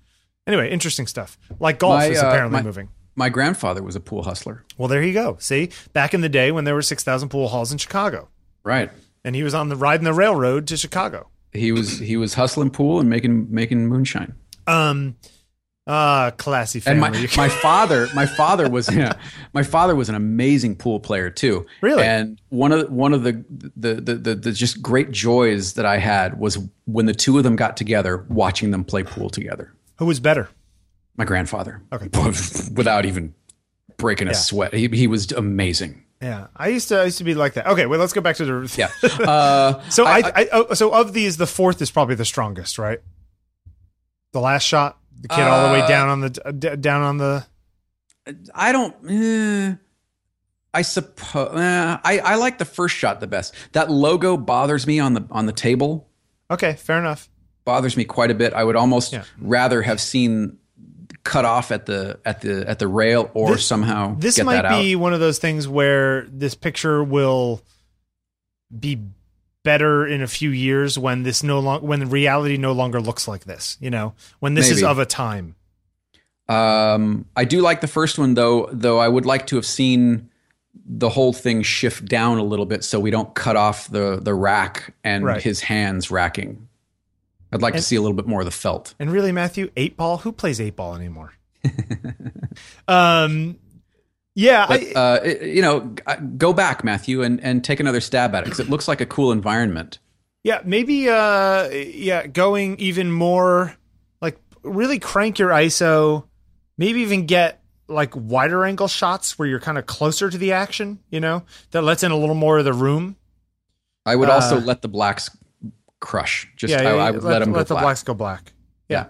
S2: Anyway, interesting stuff. Like golf my, is uh, apparently
S1: my,
S2: moving.
S1: My grandfather was a pool hustler.
S2: Well, there you go. See, back in the day when there were six thousand pool halls in Chicago,
S1: right?
S2: And he was on the riding the railroad to Chicago.
S1: He was he was hustling pool and making making moonshine.
S2: Um, Ah, classy family.
S1: And my, my father, my father was yeah, my father was an amazing pool player too.
S2: Really?
S1: And one of one of the the, the the the just great joys that I had was when the two of them got together, watching them play pool together.
S2: Who was better?
S1: My grandfather.
S2: Okay.
S1: Without even breaking a yeah. sweat, he he was amazing.
S2: Yeah, I used to I used to be like that. Okay, well, let's go back to the
S1: yeah. Uh,
S2: so I, I, I oh, so of these, the fourth is probably the strongest, right? The last shot. The kid uh, all the way down on the uh, down on the.
S1: I don't. Eh, I suppose eh, I I like the first shot the best. That logo bothers me on the on the table.
S2: Okay, fair enough.
S1: Bothers me quite a bit. I would almost yeah. rather have seen cut off at the at the at the rail or
S2: this,
S1: somehow.
S2: This might be one of those things where this picture will be better in a few years when this no long when reality no longer looks like this you know when this Maybe. is of a time
S1: um i do like the first one though though i would like to have seen the whole thing shift down a little bit so we don't cut off the the rack and right. his hands racking i'd like and, to see a little bit more of the felt
S2: and really matthew eight ball who plays eight ball anymore um yeah,
S1: but, I, uh, you know, go back, Matthew, and and take another stab at it because it looks like a cool environment.
S2: Yeah, maybe. Uh, yeah, going even more, like really crank your ISO. Maybe even get like wider angle shots where you're kind of closer to the action. You know, that lets in a little more of the room.
S1: I would uh, also let the blacks crush. Just yeah, I, I would let, let them let
S2: the
S1: black.
S2: blacks go black. Yeah. yeah.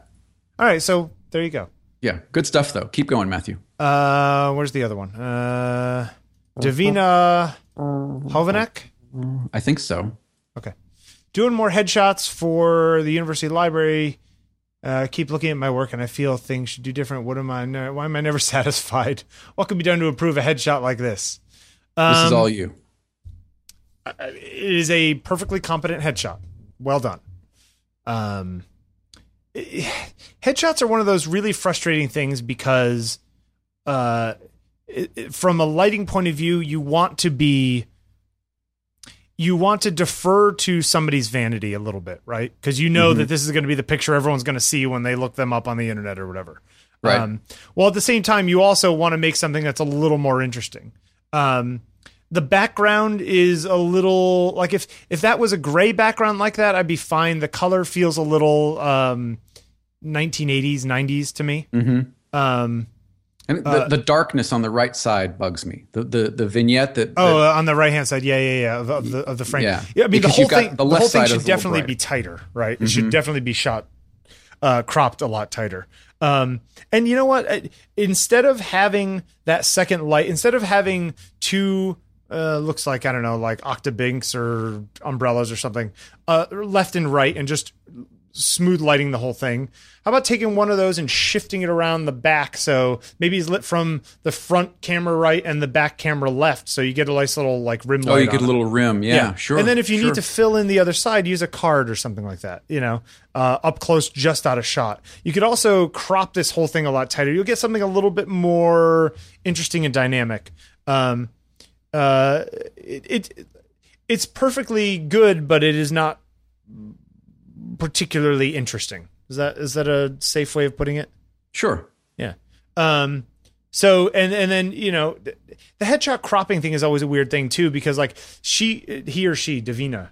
S2: All right, so there you go.
S1: Yeah, good stuff though. Keep going, Matthew.
S2: Uh, where's the other one? Uh, Davina Hovanek.
S1: I think so.
S2: Okay, doing more headshots for the university library. Uh, keep looking at my work, and I feel things should do different. What am I? Why am I never satisfied? What can be done to improve a headshot like this?
S1: Um, this is um, all you.
S2: It is a perfectly competent headshot. Well done. Um, headshots are one of those really frustrating things because uh it, from a lighting point of view you want to be you want to defer to somebody's vanity a little bit right because you know mm-hmm. that this is going to be the picture everyone's going to see when they look them up on the internet or whatever
S1: right um,
S2: well at the same time you also want to make something that's a little more interesting um, the background is a little like if if that was a gray background like that, I'd be fine. The color feels a little um, 1980s, 90s to me.
S1: Mm-hmm. Um, and the, uh, the, darkness on the right side bugs me. The the, the vignette that,
S2: oh uh, on the right hand side, yeah, yeah, yeah, of, of the of the frame. Yeah, yeah I mean because the whole thing. The, the whole thing should definitely be tighter, right? Mm-hmm. It should mm-hmm. definitely be shot, uh, cropped a lot tighter. Um, and you know what? Instead of having that second light, instead of having two uh, looks like I don't know, like octobinks or umbrellas or something, uh, left and right, and just smooth lighting the whole thing. How about taking one of those and shifting it around the back so maybe it's lit from the front camera right and the back camera left, so you get a nice little like rim.
S1: Oh, you get a little rim, yeah, yeah, sure.
S2: And then if you
S1: sure.
S2: need to fill in the other side, use a card or something like that. You know, uh, up close, just out of shot. You could also crop this whole thing a lot tighter. You'll get something a little bit more interesting and dynamic. Um, uh, it, it it's perfectly good, but it is not particularly interesting. Is that is that a safe way of putting it?
S1: Sure.
S2: Yeah. Um so and and then you know the, the headshot cropping thing is always a weird thing too because like she he or she Davina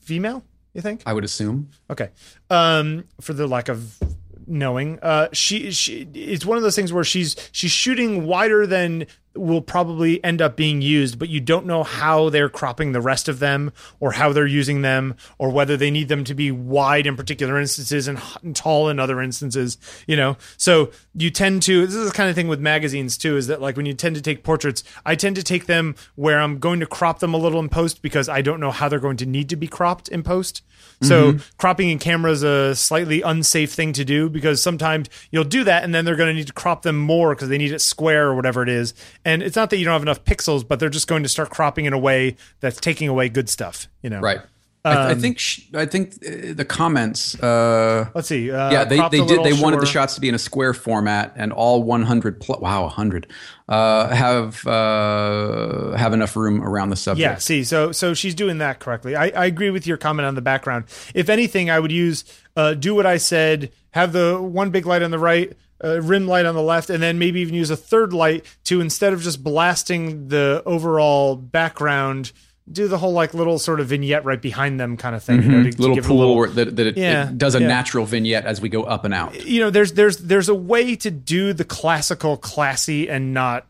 S2: female you think
S1: I would assume.
S2: okay um for the lack of knowing uh she she it's one of those things where she's she's shooting wider than will probably end up being used but you don't know how they're cropping the rest of them or how they're using them or whether they need them to be wide in particular instances and, and tall in other instances you know? So you tend to this is the kind of thing with magazines too is that like when you tend to take portraits i tend to take them where i'm going to crop them a little in post because i don't know how they're going to need to be cropped in post so mm-hmm. cropping in camera is a slightly unsafe thing to do because sometimes you'll do that and then they're going to need to crop them more because they need it square or whatever it is. And it's not that you don't have enough pixels, but they're just going to start cropping in a way that's taking away good stuff. You know,
S1: Right. I, I
S2: Um,
S1: think sh- I think uh, the comments. Uh,
S2: Let's see. Uh,
S1: yeah, they, they did. They wanted the shots to be in a square format, and all 100. Pl- wow, 100 uh, have uh, have enough room around the subject.
S2: Yeah, see, so so she's doing that correctly. I, I agree with your comment on the background. If anything, I would use uh, do what I said. Have the one big light on the right, uh, rim light on the left, and then maybe even use a third light to instead of just blasting the overall background, do the whole like little sort of vignette right behind them kind of thing. You know, to, to
S1: Mm-hmm. little
S2: a
S1: pool
S2: little-
S1: that, that it,
S2: Yeah,
S1: it does a
S2: yeah.
S1: natural vignette as we go up and out.
S2: you know there's there's there's a way to do the classical classy and not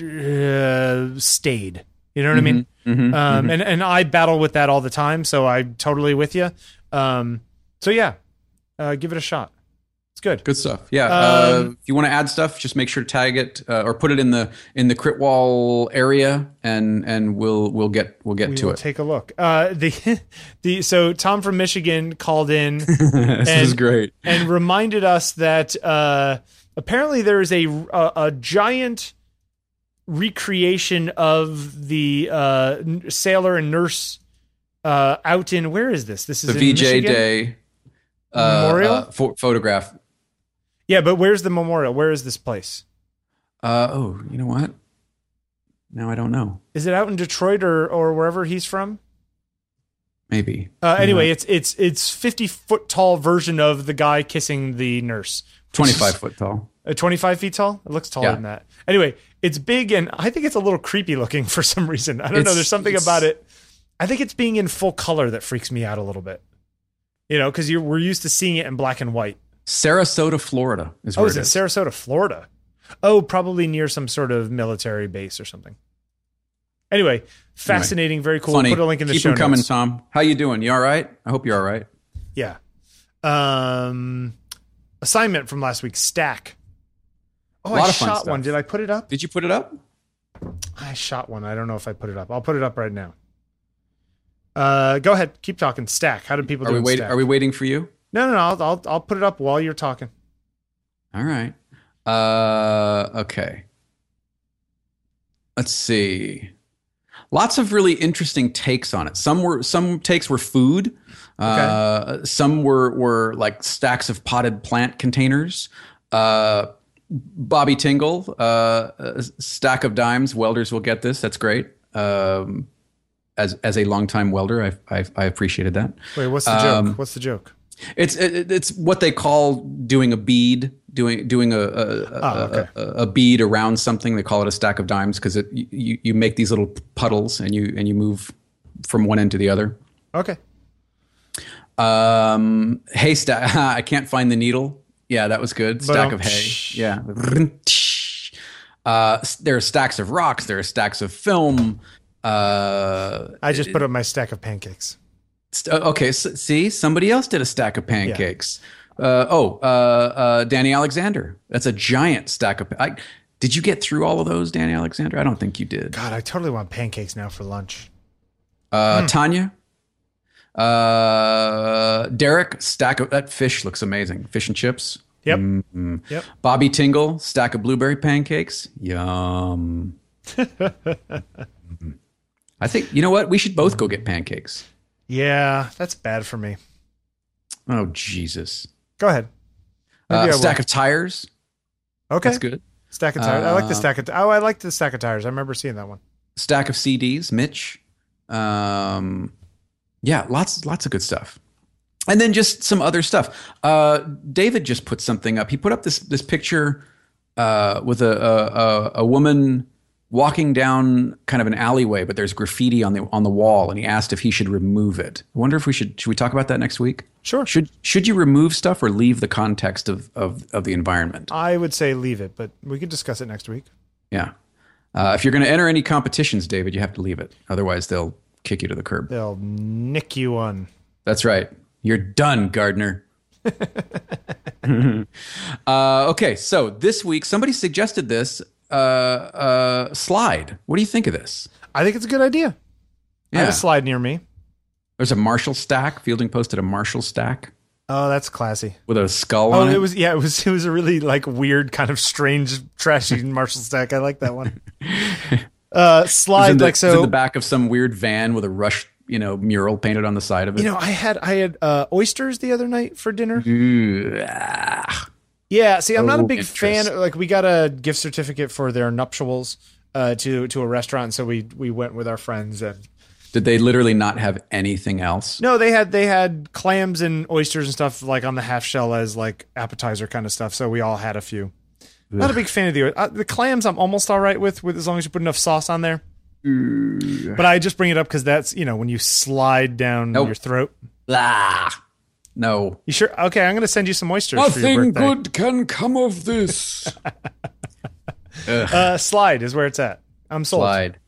S2: uh, stayed you know what i mean
S1: Mhm,
S2: um and and i battle with that all the time so i'm totally with you um so yeah uh give it a shot it's good
S1: Good stuff. Yeah. uh,
S2: Um,
S1: if you want to add stuff, just make sure to tag it uh, or put it in the in the crit wall area, and and we'll we'll get we'll get
S2: we
S1: to it.
S2: take a look uh the the so tom from michigan called in
S1: this is
S2: and-
S1: great.
S2: and reminded us that uh, apparently there is a, a a giant recreation of the uh, sailor and nurse uh, out in where is this? This is in
S1: VJ
S2: Michigan?
S1: Day uh,
S2: Memorial?
S1: uh, pho- photograph.
S2: Yeah, but where's the memorial? Where is this place?
S1: Uh, oh, you know what? Now I don't know.
S2: Is it out in Detroit or or wherever he's from?
S1: Maybe.
S2: Uh, anyway, it's it's it's fifty foot tall version of the guy kissing the nurse.
S1: Twenty five foot tall.
S2: Uh, 25 feet tall? It looks taller
S1: Yeah.
S2: than that. Anyway, it's big and I think it's a little creepy looking for some reason. I don't know. There's something about it. I think it's being in full color that freaks me out a little bit. You know, because we're used to seeing it in black and white.
S1: Sarasota, Florida is
S2: Oh,
S1: where
S2: is
S1: it
S2: it
S1: is.
S2: Sarasota, Florida? Oh, probably near some sort of military base or something. Anyway, fascinating, very cool.
S1: Funny.
S2: Put a link in the
S1: Keep
S2: show
S1: them coming,
S2: notes.
S1: Tom. How you doing? You all right? I hope you're all right.
S2: Yeah. Um, assignment from last week. Stack. Oh, I shot one. Did I put it up?
S1: Did you put it up?
S2: I shot one. I don't know if I put it up. I'll put it up right now. Uh, go ahead. Keep talking. Stack. How did people
S1: Are
S2: do
S1: we?
S2: Stack?
S1: Are we waiting for you?
S2: No, no, no. I'll, I'll I'll put it up while you're talking.
S1: All right. Uh, okay. Let's see. Lots of really interesting takes on it. Some were some takes were food. Uh, some were were like stacks of potted plant containers. Uh, Bobby Tingle, uh, a stack of dimes. Welders will get this. That's great. Um, as as a longtime welder, I I, I appreciated that.
S2: Wait, what's the
S1: Um,
S2: joke? What's the joke?
S1: It's it, it's what they call doing a bead, doing doing a a,
S2: Oh, okay.
S1: a, a bead around something. They call it a stack of dimes because it you, you make these little puddles and you and you move from one end to the other.
S2: Okay.
S1: Um, hay stack. I can't find the needle. Yeah, that was good. Stack of hay. Yeah. Uh, there are stacks of rocks. There are stacks of film. Uh,
S2: I just put up my stack of pancakes.
S1: Uh, okay, s see, somebody else did a stack of pancakes. Uh, oh, uh, uh, Danny Alexander. That's a giant stack of. I, did you get through all of those, Danny Alexander? I don't think you did.
S2: God, I totally want pancakes now for lunch.
S1: Uh,
S2: Hmm.
S1: Tanya, uh, Derek, stack of that fish looks amazing. Fish and chips.
S2: Yep.
S1: Mm.
S2: Yep.
S1: Bobby Tingle, stack of blueberry pancakes. Yum. Mhm. I think you know what? We should both go get pancakes.
S2: Yeah, that's bad for me.
S1: Oh Jesus!
S2: Go ahead.
S1: Uh,
S2: I
S1: a
S2: will.
S1: stack of tires.
S2: Okay.
S1: That's good.
S2: Stack of tires. I like the
S1: Uh,
S2: stack of. Oh, I like the stack of tires. I remember seeing that one.
S1: stack of CDs, Mitch. Um, yeah, lots lots of good stuff. and then just some other stuff. Uh, David just put something up. He put up this this picture uh, with a, a a a woman walking down kind of an alleyway, but there's graffiti on the on the wall, and he asked if he should remove it. I wonder if we should should we talk about that next week?
S2: Sure.
S1: Should should you remove stuff or leave the context of of, of the environment?
S2: I would say leave it, but we could discuss it next week.
S1: Yeah. Uh, if you're going to enter any competitions, David, you have to leave it. Otherwise, they'll kick you to the curb.
S2: They'll nick you one.
S1: That's right. You're done, Gardner. uh, okay, so this week somebody suggested this uh, uh, slide. What do you think of this?
S2: I think it's a good idea. I have
S1: Yeah,
S2: a slide near me.
S1: there's a Marshall stack. Fielding posted a Marshall stack
S2: Oh, that's classy.
S1: with a skull
S2: Oh,
S1: on it.
S2: it was yeah, it was it was a really like weird kind of strange trashy Marshall stack. I like that one. Uh, slide
S1: the,
S2: like
S1: so in the back of some weird van with a Rush, you know, mural painted on the side of it.
S2: You know, I had I had uh, oysters the other night for dinner.
S1: Ooh, ah.
S2: Yeah, see, I'm not a
S1: Oh,
S2: big
S1: interest.
S2: fan. Like, we got a gift certificate for their nuptials uh, to to a restaurant, so we we went with our friends. And
S1: Did they literally not have anything else?
S2: no, they had they had clams and oysters and stuff like on the half shell as like appetizer kind of stuff. So we all had a few. Not a big fan of the uh, the clams. I'm almost all right with with as long as you put enough sauce on there. But I just bring it up because that's you know when you slide down
S1: Nope.
S2: your throat.
S1: Ah, no.
S2: You sure? Okay, I'm going to send you some oysters for your birthday.
S1: can come of this.
S2: Uh, slide is where it's at. I'm sold.
S1: slide.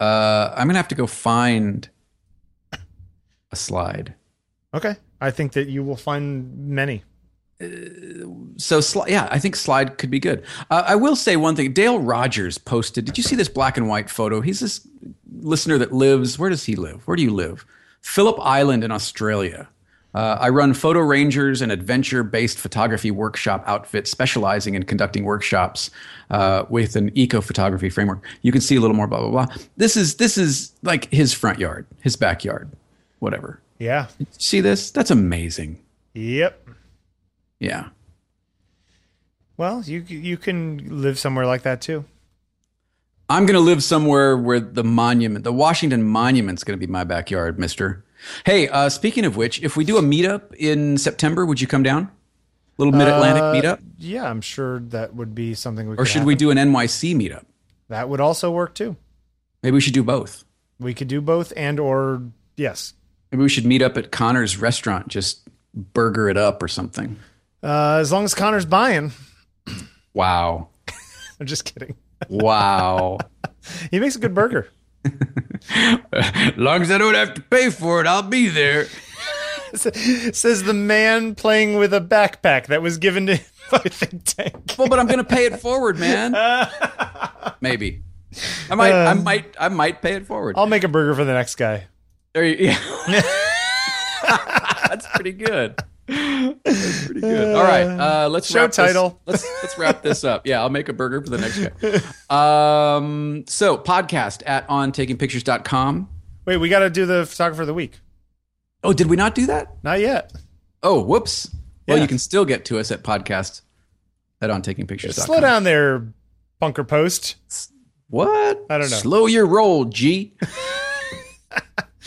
S1: Uh, I'm gonna have to go find a slide.
S2: Okay, I think that you will find many.
S1: So, sli- yeah, I think slide could be good. Uh, I will say one thing. Dale Rogers posted. Did you see this black and white photo? He's this listener that lives. Where does he live? Where do you live? Phillip Island in Australia. Uh, I run Photo Rangers, an adventure-based photography workshop outfit specializing in conducting workshops uh, with an eco-photography framework. You can see a little more. Blah blah blah. This is this is like his front yard, his backyard, whatever.
S2: Yeah.
S1: See this? That's amazing.
S2: Yep.
S1: Yeah.
S2: Well, you you can live somewhere like that too.
S1: I'm going to live somewhere where the monument, the Washington Monument's going to be my backyard, mister. Hey, uh, speaking of which, if we do a meetup in September, would you come down? Little Mid Atlantic
S2: Uh,
S1: meetup?
S2: Yeah, I'm sure that would be something we. Could Or
S1: should we do an NYC meetup?
S2: That would also work too.
S1: Maybe we should do both.
S2: We could do both and or yes.
S1: Maybe we should meet up at Connor's restaurant, just burger it up or something.
S2: Uh, as long as Connor's buying.
S1: Wow.
S2: I'm just kidding.
S1: Wow.
S2: He makes a good burger.
S1: As long as I don't have to pay for it, I'll be there.
S2: Says the man playing with a backpack that was given to him by Think Tank.
S1: Well, but I'm going to pay it forward, man. Maybe. I might, I
S2: Um,
S1: might, I might pay it forward.
S2: I'll make a burger for the next guy.
S1: There you, yeah. That's pretty good. That's pretty good. All right, uh, let's
S2: Show
S1: wrap this-
S2: title.
S1: let's let's wrap this up. Yeah, I'll make a burger for the next guy. Um, so podcast at ontakingpictures.com.
S2: Wait, we got to do the photographer of the week.
S1: Oh, did we not do that?
S2: Not yet.
S1: Oh, whoops. Well, you can still get to us at podcast at ontakingpictures.com.
S2: Slow down there, bunker post.
S1: What?
S2: I don't know.
S1: Slow your roll, G.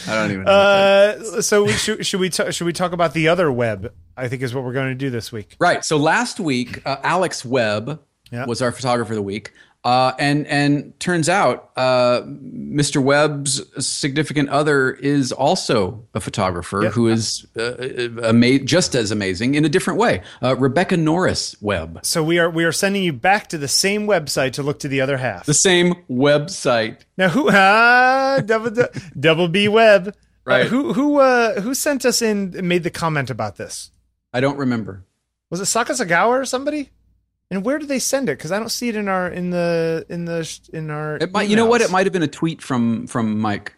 S1: I don't even know.
S2: Uh, so we, should should we ta- should we talk about the other web? I think is what we're going to do this week.
S1: Right. So last week, uh, Alex Webb
S2: Yeah.
S1: was our photographer of the week, uh, and and turns out uh, Mr. Webb's significant other is also a photographer who is uh, ama- just as amazing in a different way. Uh, Rebecca Norris Webb,
S2: So we are we are sending you back to the same website to look to the other half.
S1: the same website.
S2: Now who ah double double B web Uh,
S1: Right.
S2: who who uh, who sent us in made the comment about this?
S1: I don't remember.
S2: Was it Sakasagawa or somebody? And where do they send it? Because I don't see it in our in the in the in our.
S1: It might, you know what? It might have been a tweet from from Mike.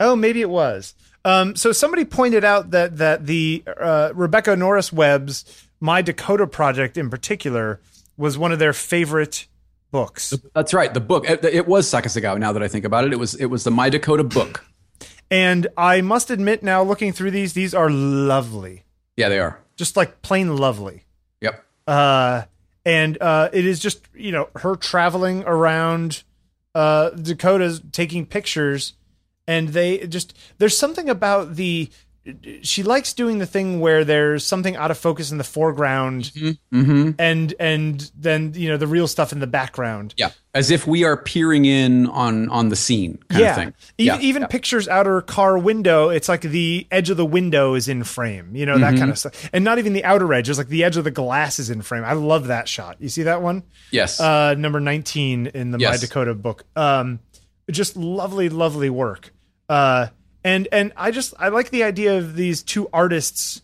S2: Oh, maybe it was. Um, so somebody pointed out that that the uh, Rebecca Norris Webb's My Dakota project in particular was one of their favorite books.
S1: That's right. The book. It, it was Sakasagawa. Now that I think about it, it was it was the My Dakota book.
S2: And I must admit, now looking through these, these are lovely,
S1: Yeah, they are.
S2: just like plain lovely.
S1: Yep.
S2: Uh, and uh, it is just you know her traveling around uh, Dakotas taking pictures, and they just there's something about the she likes doing the thing where there's something out of focus in the foreground
S1: Mm-hmm.
S2: and and then you know the real stuff in the background.
S1: Yeah, as if we are peering in on on the scene, kind
S2: yeah.
S1: of thing.
S2: E-
S1: yeah,
S2: even
S1: yeah.
S2: pictures out her car window it's like the edge of the window is in frame you know that
S1: Mm-hmm.
S2: kind of stuff. And not even the outer edge it's like the edge of the glass is in frame. I love that shot. You see that one?
S1: Yes,
S2: uh number 19 in the my dakota book. Um just lovely lovely work. Uh and and i just i like the idea of these two artists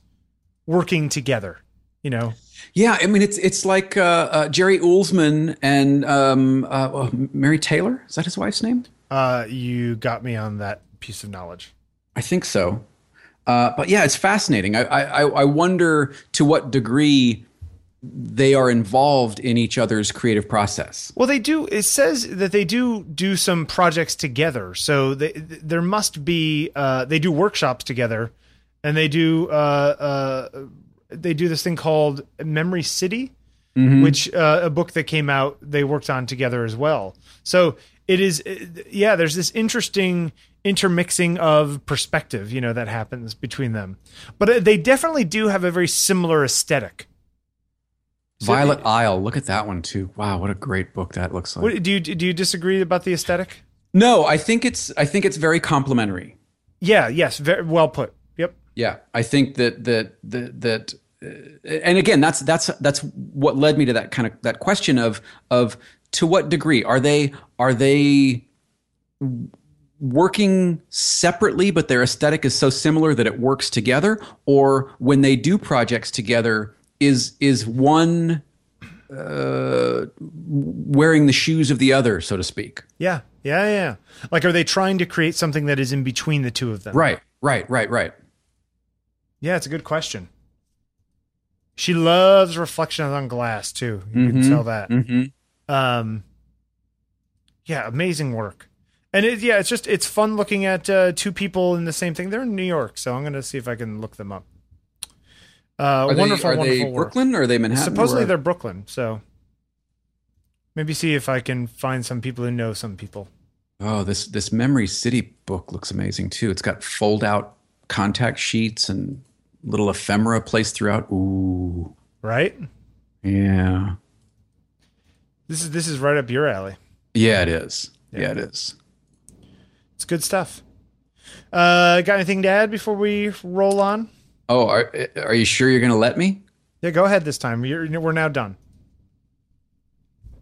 S2: working together you know
S1: yeah. I mean, it's it's like uh, uh, Jerry Uelsmann and um, uh, oh, Mary Taylor. Is that his wife's name?
S2: uh you got me on that piece of knowledge
S1: I think so. Uh, but yeah, it's fascinating. I, I I wonder to what degree they are involved in each other's creative process.
S2: Well, they do. It says that they do do some projects together. So they, there must be. Uh, they do workshops together, and they do. Uh, uh, they do this thing called Memory City, which uh, a book that came out they worked on together as well. So it is. Yeah, there's this interesting intermixing of perspective, you know, that happens between them. But uh, they definitely do have a very similar aesthetic. So-
S1: Violet Isle. Look at that one too. Wow, what a great book that looks like.
S2: What, do you do you disagree about the aesthetic?
S1: no, I think it's I think it's very complimentary.
S2: Yeah. Yes. Very well put. Yep.
S1: Yeah, I think that that that that, uh, and again, that's that's that's what led me to that kind of that question of of to what degree are they are they working separately, but their aesthetic is so similar that it works together, or when they do projects together, is is one uh, wearing the shoes of the other, so to speak?
S2: Yeah. Yeah. Yeah. Like, are they trying to create something that is in between the two of them?
S1: Right, right, right, right.
S2: Yeah. It's a good question. She loves reflections on glass too. You can tell that.
S1: Mm-hmm.
S2: Um, yeah. Amazing work. And it, yeah, it's just it's fun looking at uh, two people in the same thing. They're in New York, so I'm going to see if I can look them up. Uh,
S1: Are
S2: wonderful,
S1: they, are
S2: wonderful
S1: they. Brooklyn or are they Manhattan?
S2: Supposedly they're Brooklyn, so maybe see if I can find some people who know some people.
S1: Oh, this this Memory City book looks amazing too. It's got fold out contact sheets and little ephemera placed throughout. Ooh,
S2: Right?
S1: yeah,
S2: This is this is right up your alley.
S1: yeah, it is. Yeah, it is.
S2: It's good stuff. Uh, got anything to add before we roll on?
S1: Oh, are are you sure you're going to let me?
S2: Yeah, go ahead this time. You're, we're now done.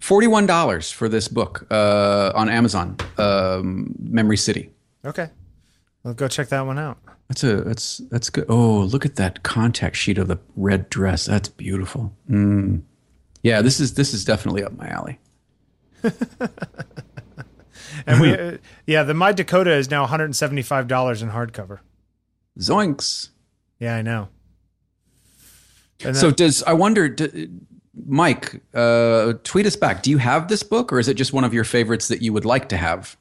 S1: Forty one dollars for this book uh, on Amazon. Um, Memory City.
S2: Okay, let's go check that one out.
S1: That's a that's that's good. Oh, look at that contact sheet of the red dress. That's beautiful. Mm. Yeah, this is this is definitely up my alley.
S2: And we, uh, yeah, the My Dakota is now 175 dollars in hardcover.
S1: Zoinks.
S2: Yeah, I know. And
S1: So
S2: that-
S1: does I wonder, d Mike, uh, tweet us back. Do you have this book, or is it just one of your favorites that you would like to have?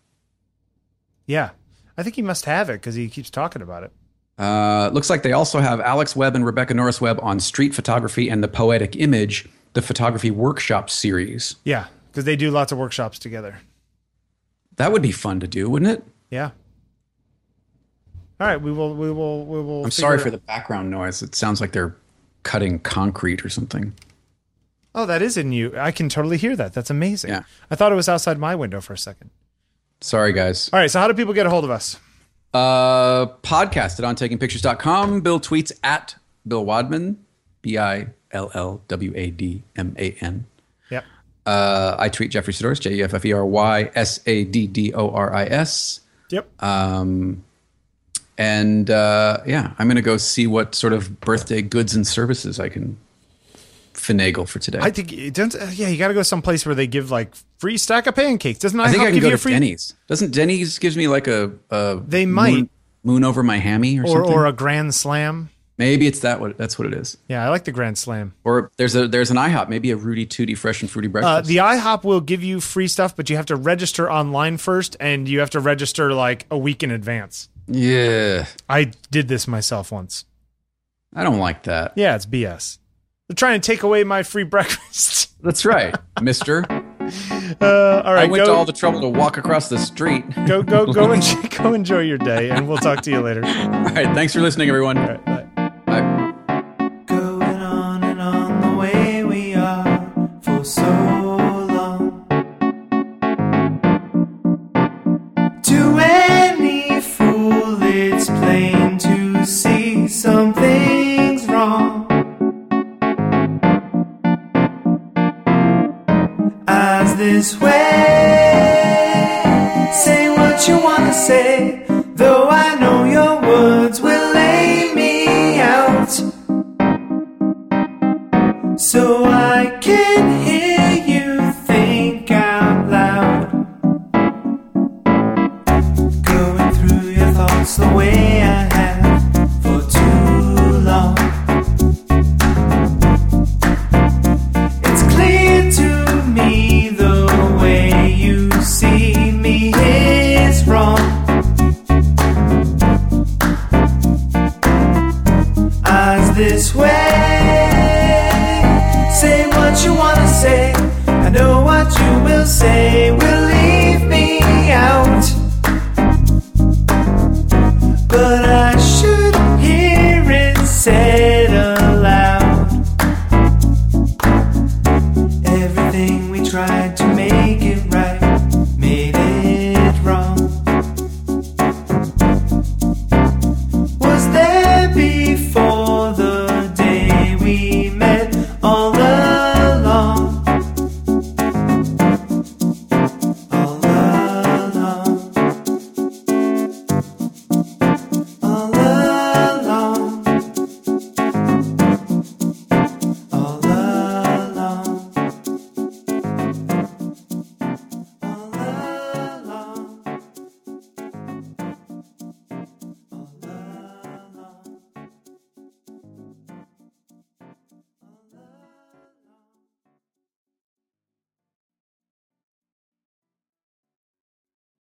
S2: yeah, I think he must have it because he keeps talking about it.
S1: Uh, looks like they also have Alex Webb and Rebecca Norris Webb on street photography and the poetic image, the photography workshop series.
S2: Yeah, because they do lots of workshops together.
S1: That would be fun to do, wouldn't it?
S2: Yeah. All right, we will. We will. We will.
S1: I'm sorry for the background noise. It sounds like they're cutting concrete or something.
S2: Oh, that is in you. I can totally hear that. That's amazing.
S1: Yeah.
S2: I thought it was outside my window for a second.
S1: Sorry, guys.
S2: All right. So, how do people get a hold of us?
S1: Uh, podcast at ontakingpictures.com. Bill tweets at Bill Wadman, B I L L W A D M A N.
S2: Yep.
S1: Uh, I tweet Jeffery Saddoris, J E F F E R Y S A D D O R I S.
S2: Yep.
S1: Um, and uh, yeah, I'm going to go see what sort of birthday goods and services I can finagle for today.
S2: I think it doesn't. uh, Yeah, you got to go someplace where they give like free stack of pancakes. Doesn't
S1: I think I can
S2: give
S1: go
S2: you
S1: to
S2: free
S1: Denny's. Doesn't Denny's gives me like a, a
S2: They might.
S1: moon, moon over my hammy or,
S2: or
S1: something?
S2: or a grand slam?
S1: Maybe it's that what that's what it is.
S2: Yeah, I like the grand slam.
S1: Or there's a there's an IHOP, maybe a Rudy Tooty fresh and fruity
S2: Uh,
S1: breakfast.
S2: the IHOP will give you free stuff, but you have to register online first, and you have to register like a week in advance.
S1: Yeah,
S2: I did this myself once.
S1: I don't like that.
S2: Yeah, it's BS. They're trying to take away my free breakfast.
S1: That's right, Mister.
S3: Uh, all right,
S1: I went
S3: go,
S1: to all the trouble to walk across the street.
S3: go, go, go, and go enjoy your day, and we'll talk to you later. All
S1: All right, thanks for listening, everyone.
S2: This